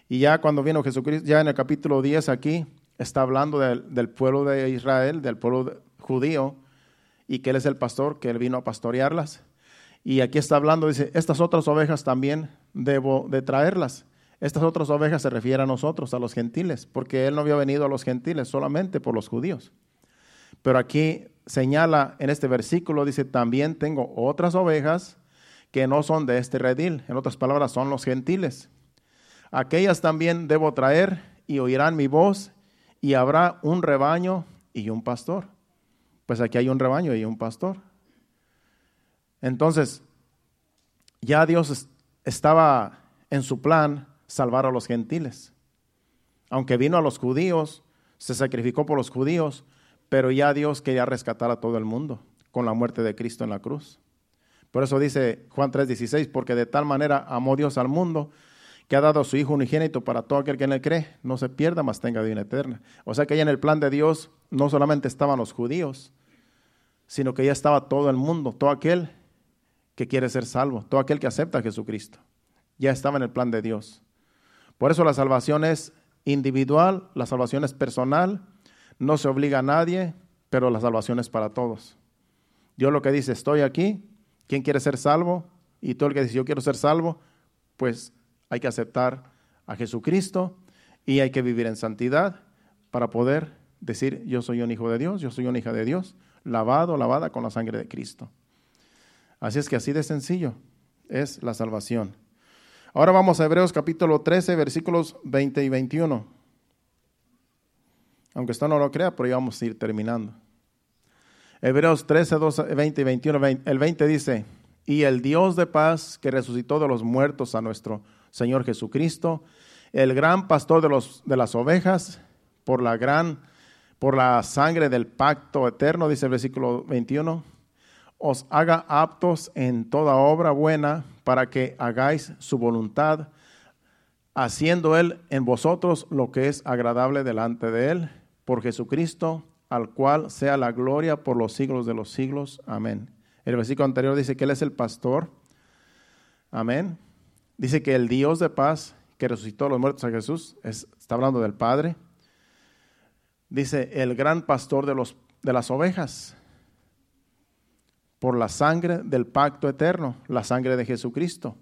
Y ya cuando vino Jesucristo, ya en el capítulo 10 aquí, está hablando del, pueblo de Israel, del pueblo judío, y que Él es el pastor, que Él vino a pastorearlas. Y aquí está hablando, dice, estas otras ovejas también debo de traerlas. Estas otras ovejas se refieren a nosotros, a los gentiles, porque Él no había venido a los gentiles solamente por los judíos. Pero aquí señala en este versículo, dice, también tengo otras ovejas que no son de este redil. En otras palabras, son los gentiles. Aquellas también debo traer y oirán mi voz y habrá un rebaño y un pastor. Pues aquí hay un rebaño y un pastor. Entonces, ya Dios estaba en su plan salvar a los gentiles. Aunque vino a los judíos, se sacrificó por los judíos, pero ya Dios quería rescatar a todo el mundo con la muerte de Cristo en la cruz. Por eso dice Juan 3:16, porque de tal manera amó Dios al mundo que ha dado a su Hijo unigénito para todo aquel que en él cree, no se pierda, mas tenga vida eterna. O sea que ya en el plan de Dios no solamente estaban los judíos, sino que ya estaba todo el mundo, todo aquel que quiere ser salvo, todo aquel que acepta a Jesucristo. Ya estaba en el plan de Dios. Por eso la salvación es individual, la salvación es personal, no se obliga a nadie, pero la salvación es para todos. Dios lo que dice, estoy aquí, ¿quién quiere ser salvo? Y todo el que dice, yo quiero ser salvo, pues hay que aceptar a Jesucristo y hay que vivir en santidad para poder decir, yo soy un hijo de Dios, yo soy una hija de Dios, lavado, lavada con la sangre de Cristo. Así es que así de sencillo es la salvación. Ahora vamos a Hebreos capítulo 13, versículos 20 y 21. Aunque esto no lo crea, pero ya vamos a ir terminando. Hebreos 13, 20 y 21. El 20 dice, y el Dios de paz que resucitó de los muertos a nuestro Señor Jesucristo, el gran pastor de, los, de las ovejas, por la gran, por la sangre del pacto eterno, dice el versículo 21, os haga aptos en toda obra buena para que hagáis su voluntad, haciendo Él en vosotros lo que es agradable delante de Él, por Jesucristo, al cual sea la gloria por los siglos de los siglos. Amén. El versículo anterior dice que Él es el pastor. Amén. Dice que el Dios de paz que resucitó a los muertos a Jesús, está hablando del Padre. Dice el gran pastor de, los, de las ovejas por la sangre del pacto eterno, la sangre de Jesucristo.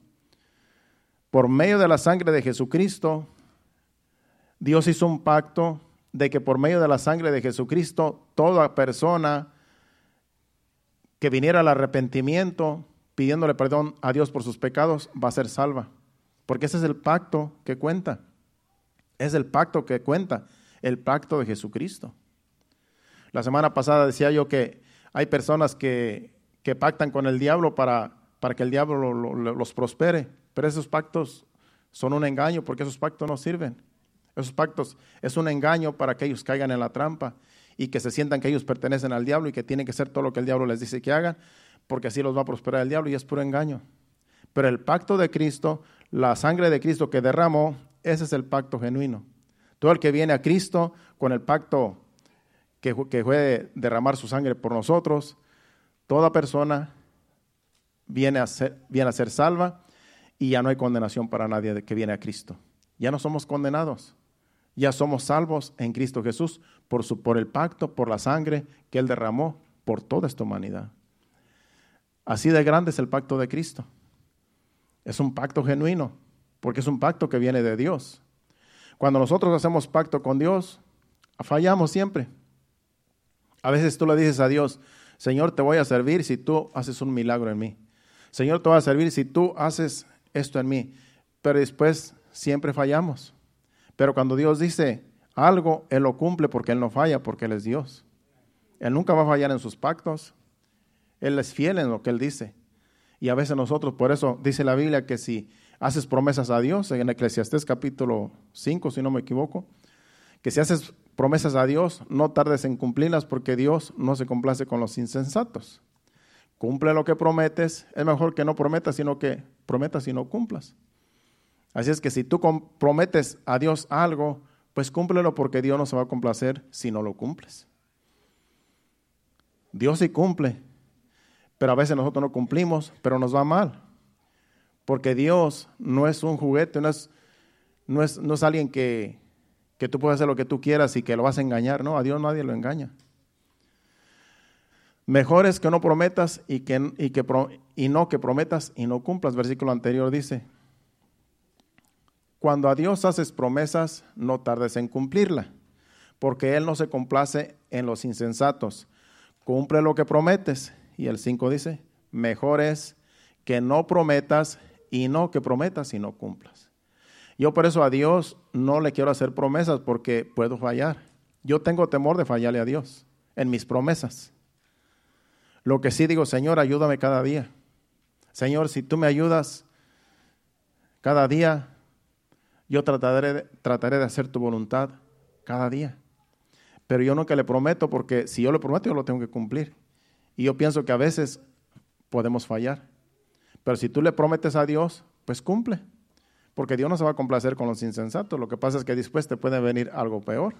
Por medio de la sangre de Jesucristo, Dios hizo un pacto de que por medio de la sangre de Jesucristo, toda persona que viniera al arrepentimiento, pidiéndole perdón a Dios por sus pecados, va a ser salva. Porque ese es el pacto que cuenta. Es el pacto que cuenta, el pacto de Jesucristo. La semana pasada decía yo que hay personas que, que pactan con el diablo para, para que el diablo los prospere, pero esos pactos son un engaño porque esos pactos no sirven. Esos pactos es un engaño para que ellos caigan en la trampa y que se sientan que ellos pertenecen al diablo y que tienen que hacer todo lo que el diablo les dice que hagan porque así los va a prosperar el diablo y es puro engaño. Pero el pacto de Cristo, la sangre de Cristo que derramó, ese es el pacto genuino. Todo el que viene a Cristo con el pacto que, que derramar su sangre por nosotros, toda persona viene a, ser, salva y ya no hay condenación para nadie que viene a Cristo. Ya no somos condenados, ya somos salvos en Cristo Jesús por, por el pacto, por la sangre que Él derramó por toda esta humanidad. Así de grande es el pacto de Cristo. Es un pacto genuino, porque es un pacto que viene de Dios. Cuando nosotros hacemos pacto con Dios, fallamos siempre. A veces tú le dices a Dios, Señor, te voy a servir si tú haces un milagro en mí. Señor, te voy a servir si tú haces esto en mí. Pero después siempre fallamos. Pero cuando Dios dice algo, Él lo cumple porque Él no falla, porque Él es Dios. Él nunca va a fallar en sus pactos. Él es fiel en lo que Él dice. Y a veces nosotros, por eso dice la Biblia que si haces promesas a Dios, en Eclesiastés capítulo 5, si no me equivoco, que si haces promesas a Dios, no tardes en cumplirlas porque Dios no se complace con los insensatos. Cumple lo que prometes, es mejor que no prometas, sino que prometas y no cumplas. Así es que si tú prometes a Dios algo, pues cúmplelo porque Dios no se va a complacer si no lo cumples. Dios sí cumple, pero a veces nosotros no cumplimos, pero nos va mal. Porque Dios no es un juguete, no es, no es, no es alguien que, que tú puedes hacer lo que tú quieras y que lo vas a engañar. No, a Dios nadie lo engaña. Mejor es que no prometas y, que, y, que, y no que prometas y no cumplas. Versículo anterior dice, cuando a Dios haces promesas, no tardes en cumplirla, porque Él no se complace en los insensatos. Cumple lo que prometes. Y el 5 dice, mejor es que no prometas y no que prometas y no cumplas. Yo por eso a Dios no le quiero hacer promesas porque puedo fallar. Yo tengo temor de fallarle a Dios en mis promesas. Lo que sí digo, Señor, ayúdame cada día. Señor, si tú me ayudas cada día, yo trataré trataré de hacer tu voluntad cada día. Pero yo que le prometo, porque si yo lo prometo, yo lo tengo que cumplir. Y yo pienso que a veces podemos fallar. Pero si tú le prometes a Dios, pues cumple. Porque Dios no se va a complacer con los insensatos. Lo que pasa es que después te puede venir algo peor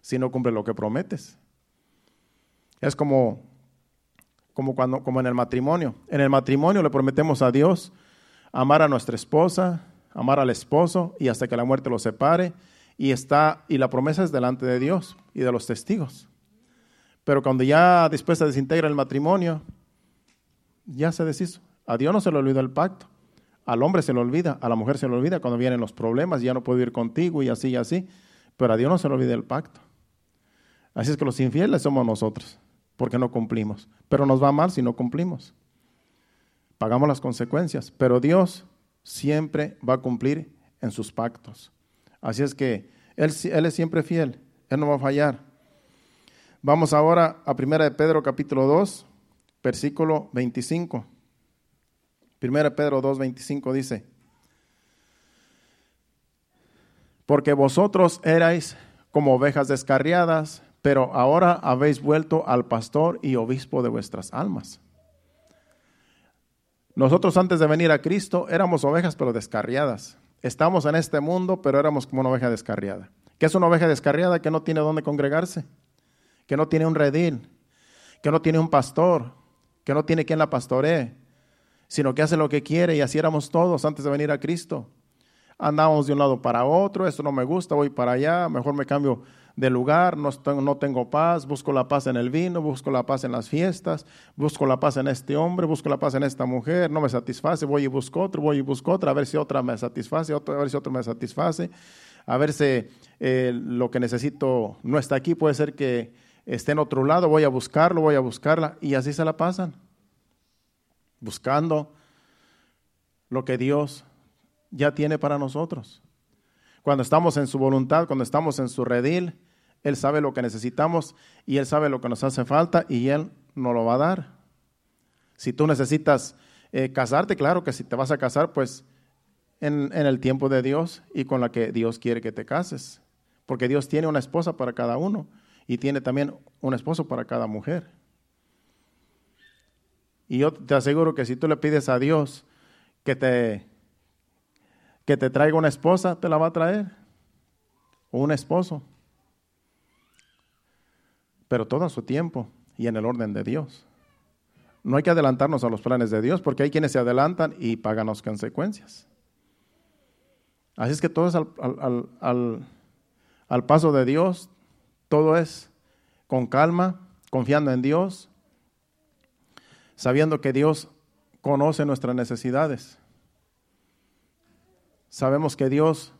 si no cumple lo que prometes. Es como como, cuando, como en el matrimonio. En el matrimonio le prometemos a Dios amar a nuestra esposa, amar al esposo y hasta que la muerte lo separe. Y, está, y la promesa es delante de Dios y de los testigos. Pero cuando ya después se desintegra el matrimonio, ya se deshizo. A Dios no se le olvida el pacto. Al hombre se le olvida, a la mujer se le olvida cuando vienen los problemas, ya no puedo ir contigo y así y así. Pero a Dios no se le olvida el pacto. Así es que los infieles somos nosotros porque no cumplimos. Pero nos va mal si no cumplimos. Pagamos las consecuencias, pero Dios siempre va a cumplir en sus pactos. Así es que Él, es siempre fiel, Él no va a fallar. Vamos ahora a 1 de Pedro capítulo 2, versículo 25. 1 de Pedro 2, 25 dice, porque vosotros erais como ovejas descarriadas, pero ahora habéis vuelto al pastor y obispo de vuestras almas. Nosotros antes de venir a Cristo éramos ovejas pero descarriadas. Estamos en este mundo, pero éramos como una oveja descarriada. ¿Qué es una oveja descarriada? Que no tiene dónde congregarse, que no tiene un redil, que no tiene un pastor, que no tiene quien la pastoree, sino que hace lo que quiere y así éramos todos antes de venir a Cristo. Andábamos de un lado para otro, esto no me gusta, voy para allá, mejor me cambio de lugar, no, no tengo paz, busco la paz en el vino, busco la paz en las fiestas, busco la paz en este hombre, busco la paz en esta mujer, no me satisface, voy y busco otro, voy y busco otra, a ver si otra me satisface, a ver si otro me satisface, a ver si eh, lo que necesito no está aquí, puede ser que esté en otro lado, voy a buscarlo, voy a buscarla, y así se la pasan, buscando lo que Dios ya tiene para nosotros. Cuando estamos en su voluntad, cuando estamos en su redil, él sabe lo que necesitamos y Él sabe lo que nos hace falta y Él nos lo va a dar. Si tú necesitas eh, casarte, claro que si te vas a casar, pues en, en el tiempo de Dios y con la que Dios quiere que te cases. Porque Dios tiene una esposa para cada uno y tiene también un esposo para cada mujer. Y yo te aseguro que si tú le pides a Dios que te, que te traiga una esposa, te la va a traer. O un esposo pero todo a su tiempo y en el orden de Dios. No hay que adelantarnos a los planes de Dios porque hay quienes se adelantan y pagan las consecuencias. Así es que todo es al, al paso de Dios, todo es con calma, confiando en Dios, sabiendo que Dios conoce nuestras necesidades. Sabemos que Dios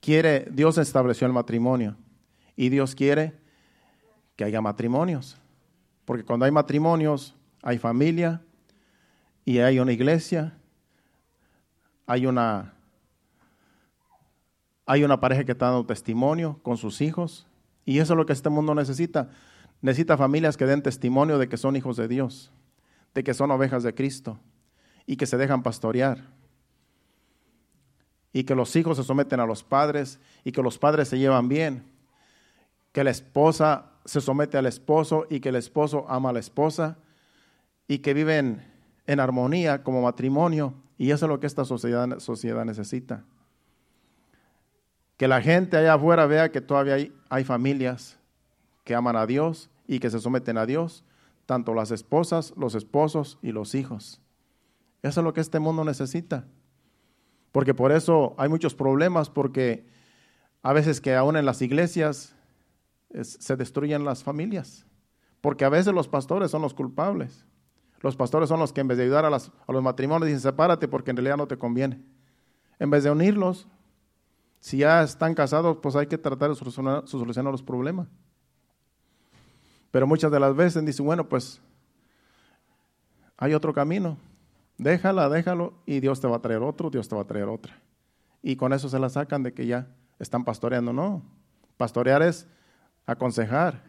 quiere, Dios estableció el matrimonio y Dios quiere que haya matrimonios. Porque cuando hay matrimonios, hay familia y hay una iglesia, hay una, hay una pareja que está dando testimonio con sus hijos. Y eso es lo que este mundo necesita. Necesita familias que den testimonio de que son hijos de Dios, de que son ovejas de Cristo y que se dejan pastorear. Y que los hijos se someten a los padres y que los padres se llevan bien. Que la esposa se somete al esposo y que el esposo ama a la esposa y que viven en armonía como matrimonio. Y eso es lo que esta sociedad, sociedad necesita. Que la gente allá afuera vea que todavía hay, hay familias que aman a Dios y que se someten a Dios, tanto las esposas, los esposos y los hijos. Eso es lo que este mundo necesita. Porque por eso hay muchos problemas, porque a veces que aún en las iglesias se destruyen las familias. Porque a veces los pastores son los culpables. Los pastores son los que en vez de ayudar a, los matrimonios dicen sepárate porque en realidad no te conviene. En vez de unirlos, si ya están casados, pues hay que tratar de solucionar los problemas. Pero muchas de las veces dicen, bueno, pues hay otro camino. Déjala, déjalo y Dios te va a traer otro, Dios te va a traer otra. Y con eso se la sacan de que ya están pastoreando. No, pastorear es aconsejar.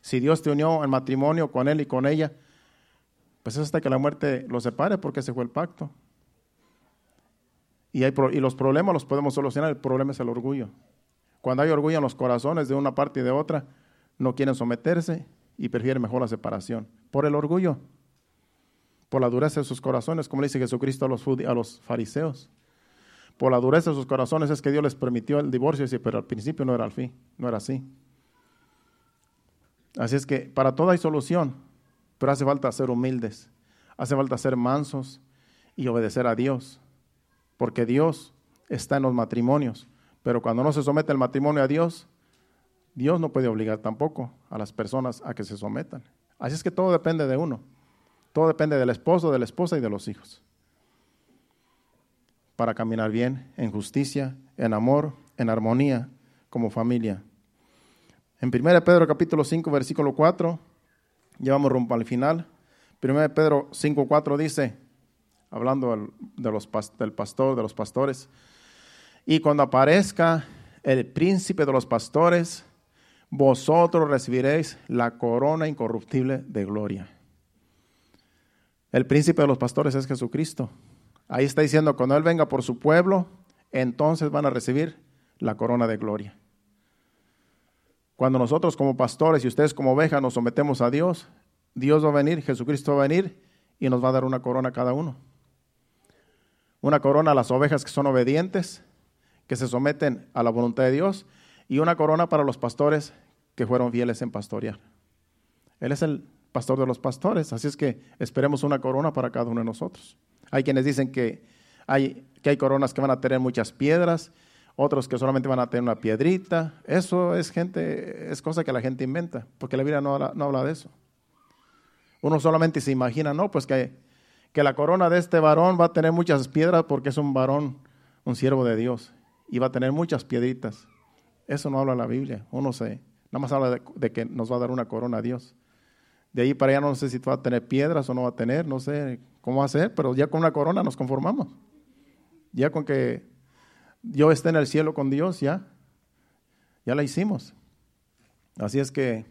Si Dios te unió en matrimonio con él y con ella, pues es hasta que la muerte los separe porque ese fue el pacto. Y los problemas los podemos solucionar, el problema es el orgullo. Cuando hay orgullo en los corazones de una parte y de otra, no quieren someterse y prefieren mejor la separación. Por el orgullo, por la dureza de sus corazones, como le dice Jesucristo a los, a los fariseos. Por la dureza de sus corazones es que Dios les permitió el divorcio, pero al principio no era al fin, no era así. Así es que para todo hay solución, pero hace falta ser humildes, hace falta ser mansos y obedecer a Dios, porque Dios está en los matrimonios, pero cuando no se somete el matrimonio a Dios, Dios no puede obligar tampoco a las personas a que se sometan. Así es que todo depende de uno, todo depende del esposo, de la esposa y de los hijos, para caminar bien, en justicia, en amor, en armonía, como familia. En 1 Pedro capítulo 5, versículo 4, llevamos rumbo al final. 1 Pedro 5, 4 dice, hablando de los, del pastor, de los pastores, y cuando aparezca el príncipe de los pastores, vosotros recibiréis la corona incorruptible de gloria. El príncipe de los pastores es Jesucristo. Ahí está diciendo, cuando Él venga por su pueblo, entonces van a recibir la corona de gloria. Cuando nosotros como pastores y ustedes como ovejas nos sometemos a Dios, Dios va a venir, Jesucristo va a venir y nos va a dar una corona a cada uno. Una corona a las ovejas que son obedientes, que se someten a la voluntad de Dios, y una corona para los pastores que fueron fieles en pastorear. Él es el pastor de los pastores, así es que esperemos una corona para cada uno de nosotros. Hay quienes dicen que hay, que hay coronas que van a tener muchas piedras otros que solamente van a tener una piedrita. Eso es gente, es cosa que la gente inventa, porque la Biblia no habla, de eso. Uno solamente se imagina, no, pues que, que la corona de este varón va a tener muchas piedras porque es un varón, un siervo de Dios, y va a tener muchas piedritas. Eso no habla la Biblia. Uno se, nada más habla de, de, que nos va a dar una corona a Dios. De ahí para allá no sé si va a tener piedras o no va a tener, no sé cómo va a ser, pero ya con una corona nos conformamos. Ya con que yo esté en el cielo con Dios, ya, ya la hicimos. Así es que,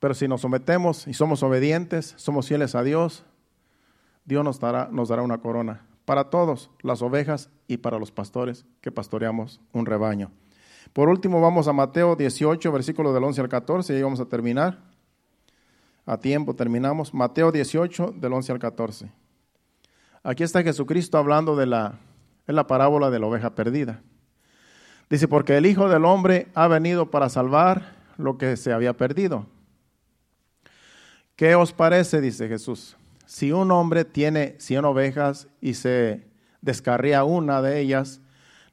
pero si nos sometemos y somos obedientes, somos fieles a Dios, Dios nos dará, nos dará una corona para todos, las ovejas y para los pastores que pastoreamos un rebaño. Por último, vamos a Mateo 18, versículo del 11 al 14, y ahí vamos a terminar. A tiempo terminamos. Mateo 18, del 11 al 14. Aquí está Jesucristo hablando de la es la parábola de la oveja perdida. Dice, porque el Hijo del Hombre ha venido para salvar lo que se había perdido. ¿Qué os parece? Dice Jesús. Si un hombre tiene cien ovejas y se descarría una de ellas,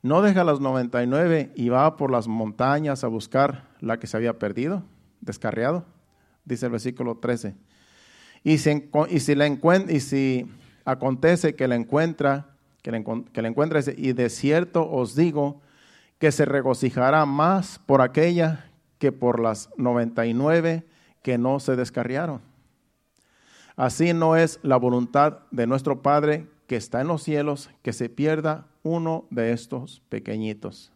¿no deja las 99 y va por las montañas a buscar la que se había perdido, descarriado? Dice el versículo 13. Y si, y la y si acontece que la encuentra, que le, encuentre y de cierto os digo que se regocijará más por aquella que por las 99 que no se descarriaron. Así no es la voluntad de nuestro Padre que está en los cielos que se pierda uno de estos pequeñitos.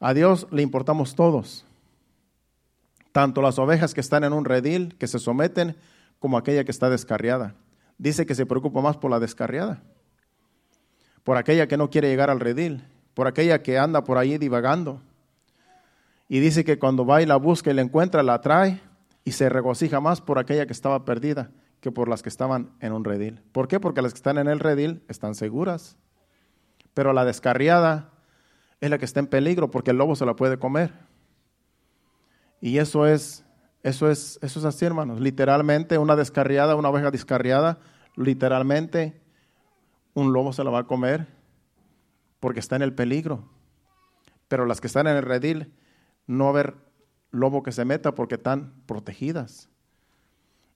A Dios le importamos todos, tanto las ovejas que están en un redil, que se someten, como aquella que está descarriada. Dice que se preocupa más por la descarriada por aquella que no quiere llegar al redil, por aquella que anda por ahí divagando. Y dice que cuando va y la busca y la encuentra, la trae y se regocija más por aquella que estaba perdida que por las que estaban en un redil. ¿Por qué? Porque las que están en el redil están seguras. Pero la descarriada es la que está en peligro porque el lobo se la puede comer. Y eso es, eso es, eso es así, hermanos. Literalmente, una descarriada, una oveja descarriada, literalmente, un lobo se la va a comer porque está en el peligro. Pero las que están en el redil, no va a haber lobo que se meta porque están protegidas.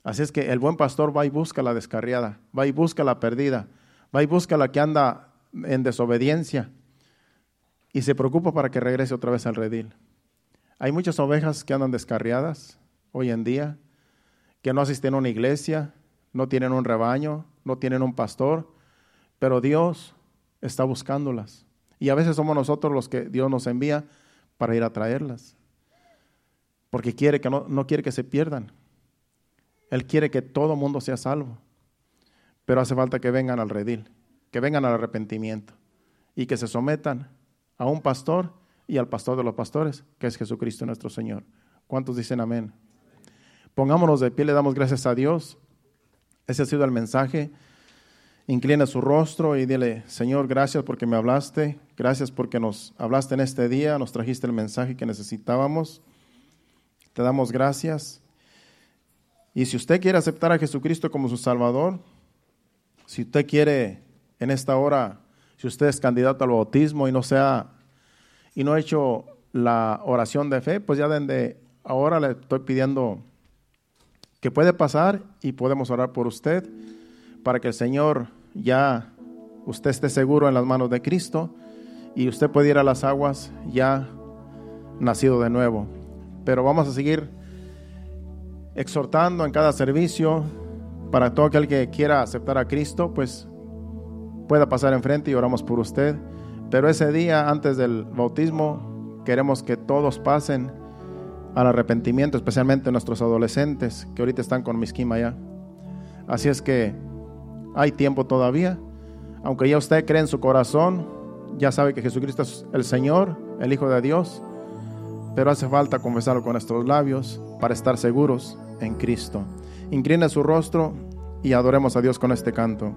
Así es que el buen pastor va y busca la descarriada, va y busca la perdida, va y busca la que anda en desobediencia y se preocupa para que regrese otra vez al redil. Hay muchas ovejas que andan descarriadas hoy en día, que no asisten a una iglesia, no tienen un rebaño, no tienen un pastor, pero Dios está buscándolas. Y a veces somos nosotros los que Dios nos envía para ir a traerlas. Porque quiere que no, no quiere que se pierdan. Él quiere que todo mundo sea salvo. Pero hace falta que vengan al redil, que vengan al arrepentimiento y que se sometan a un pastor y al pastor de los pastores, que es Jesucristo nuestro Señor. ¿Cuántos dicen amén? Pongámonos de pie, le damos gracias a Dios. Ese ha sido el mensaje. Inclina su rostro y dile, Señor, gracias porque me hablaste, gracias porque nos hablaste en este día, nos trajiste el mensaje que necesitábamos. Te damos gracias. Y si usted quiere aceptar a Jesucristo como su Salvador, si usted quiere en esta hora si usted es candidato al bautismo y no sea y no ha hecho la oración de fe, pues ya desde ahora le estoy pidiendo que puede pasar y podemos orar por usted para que el Señor ya usted esté seguro en las manos de Cristo y usted puede ir a las aguas ya nacido de nuevo. Pero vamos a seguir exhortando en cada servicio para todo aquel que quiera aceptar a Cristo, pues pueda pasar enfrente y oramos por usted. Pero ese día, antes del bautismo, queremos que todos pasen al arrepentimiento, especialmente nuestros adolescentes que ahorita están con Misquima ya. Así es que hay tiempo todavía. Aunque ya usted cree en su corazón, ya sabe que Jesucristo es el Señor, el Hijo de Dios, pero hace falta confesarlo con nuestros labios para estar seguros en Cristo. Incline su rostro y adoremos a Dios con este canto.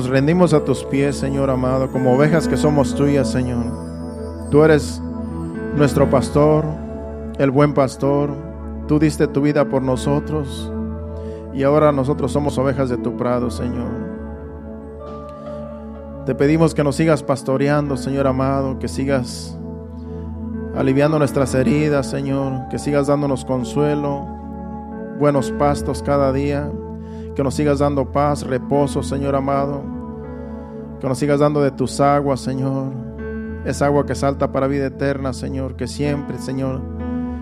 Nos rendimos a tus pies, Señor amado, como ovejas que somos tuyas, Señor. Tú eres nuestro pastor, el buen pastor. Tú diste tu vida por nosotros y ahora nosotros somos ovejas de tu prado, Señor. Te pedimos que nos sigas pastoreando, Señor amado, que sigas aliviando nuestras heridas, Señor, que sigas dándonos consuelo, buenos pastos cada día, que nos sigas dando paz, reposo, Señor amado, que nos sigas dando de tus aguas, Señor, esa agua que salta para vida eterna, Señor, que siempre, Señor,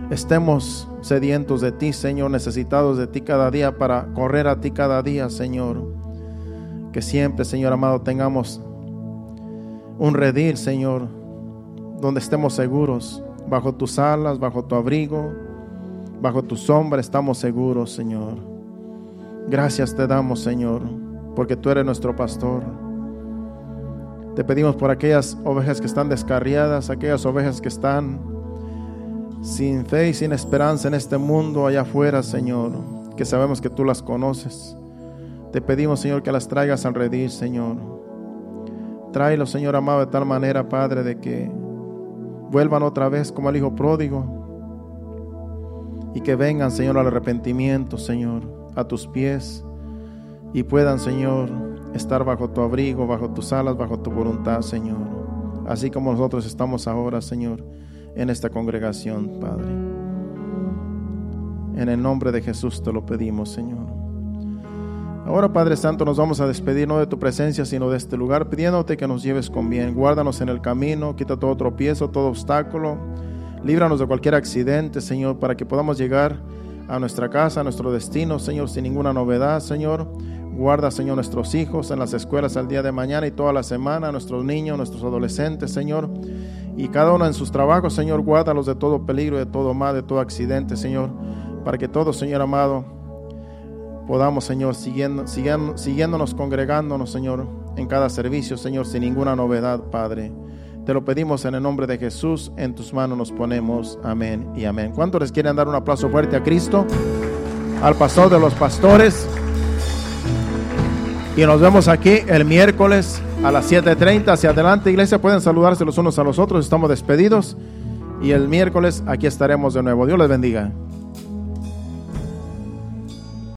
estemos sedientos de ti, Señor, necesitados de ti cada día para correr a ti cada día, Señor. Que siempre, Señor amado, tengamos un redil, Señor, donde estemos seguros, bajo tus alas, bajo tu abrigo, bajo tu sombra estamos seguros, Señor. Gracias te damos, Señor, porque tú eres nuestro pastor. Te pedimos por aquellas ovejas que están descarriadas, aquellas ovejas que están sin fe y sin esperanza en este mundo allá afuera, Señor, que sabemos que tú las conoces. Te pedimos, Señor, que las traigas al redil, Señor. Tráelo, Señor amado, de tal manera, Padre, de que vuelvan otra vez como el Hijo pródigo y que vengan, Señor, al arrepentimiento, Señor, a tus pies y puedan, Señor, estar bajo tu abrigo, bajo tus alas, bajo tu voluntad, Señor. Así como nosotros estamos ahora, Señor, en esta congregación, Padre. En el nombre de Jesús te lo pedimos, Señor. Ahora, Padre Santo, nos vamos a despedir no de tu presencia, sino de este lugar, pidiéndote que nos lleves con bien. Guárdanos en el camino, quita todo tropiezo, todo obstáculo. Líbranos de cualquier accidente, Señor, para que podamos llegar a nuestra casa, a nuestro destino, Señor, sin ninguna novedad, Señor. Guarda, Señor, nuestros hijos en las escuelas al día de mañana y toda la semana, nuestros niños, nuestros adolescentes, Señor. Y cada uno en sus trabajos, Señor, guárdalos de todo peligro, de todo mal, de todo accidente, Señor. Para que todos, Señor amado, podamos, Señor, siguiendo, siguiendo, siguiéndonos, congregándonos, Señor, en cada servicio, Señor, sin ninguna novedad, Padre. Te lo pedimos en el nombre de Jesús, en tus manos nos ponemos. Amén y amén. ¿Cuántos les quieren dar un aplauso fuerte a Cristo? Al pastor de los pastores. Y nos vemos aquí el miércoles a las 7.30 hacia adelante. Iglesia, pueden saludarse los unos a los otros. Estamos despedidos. Y el miércoles aquí estaremos de nuevo. Dios les bendiga.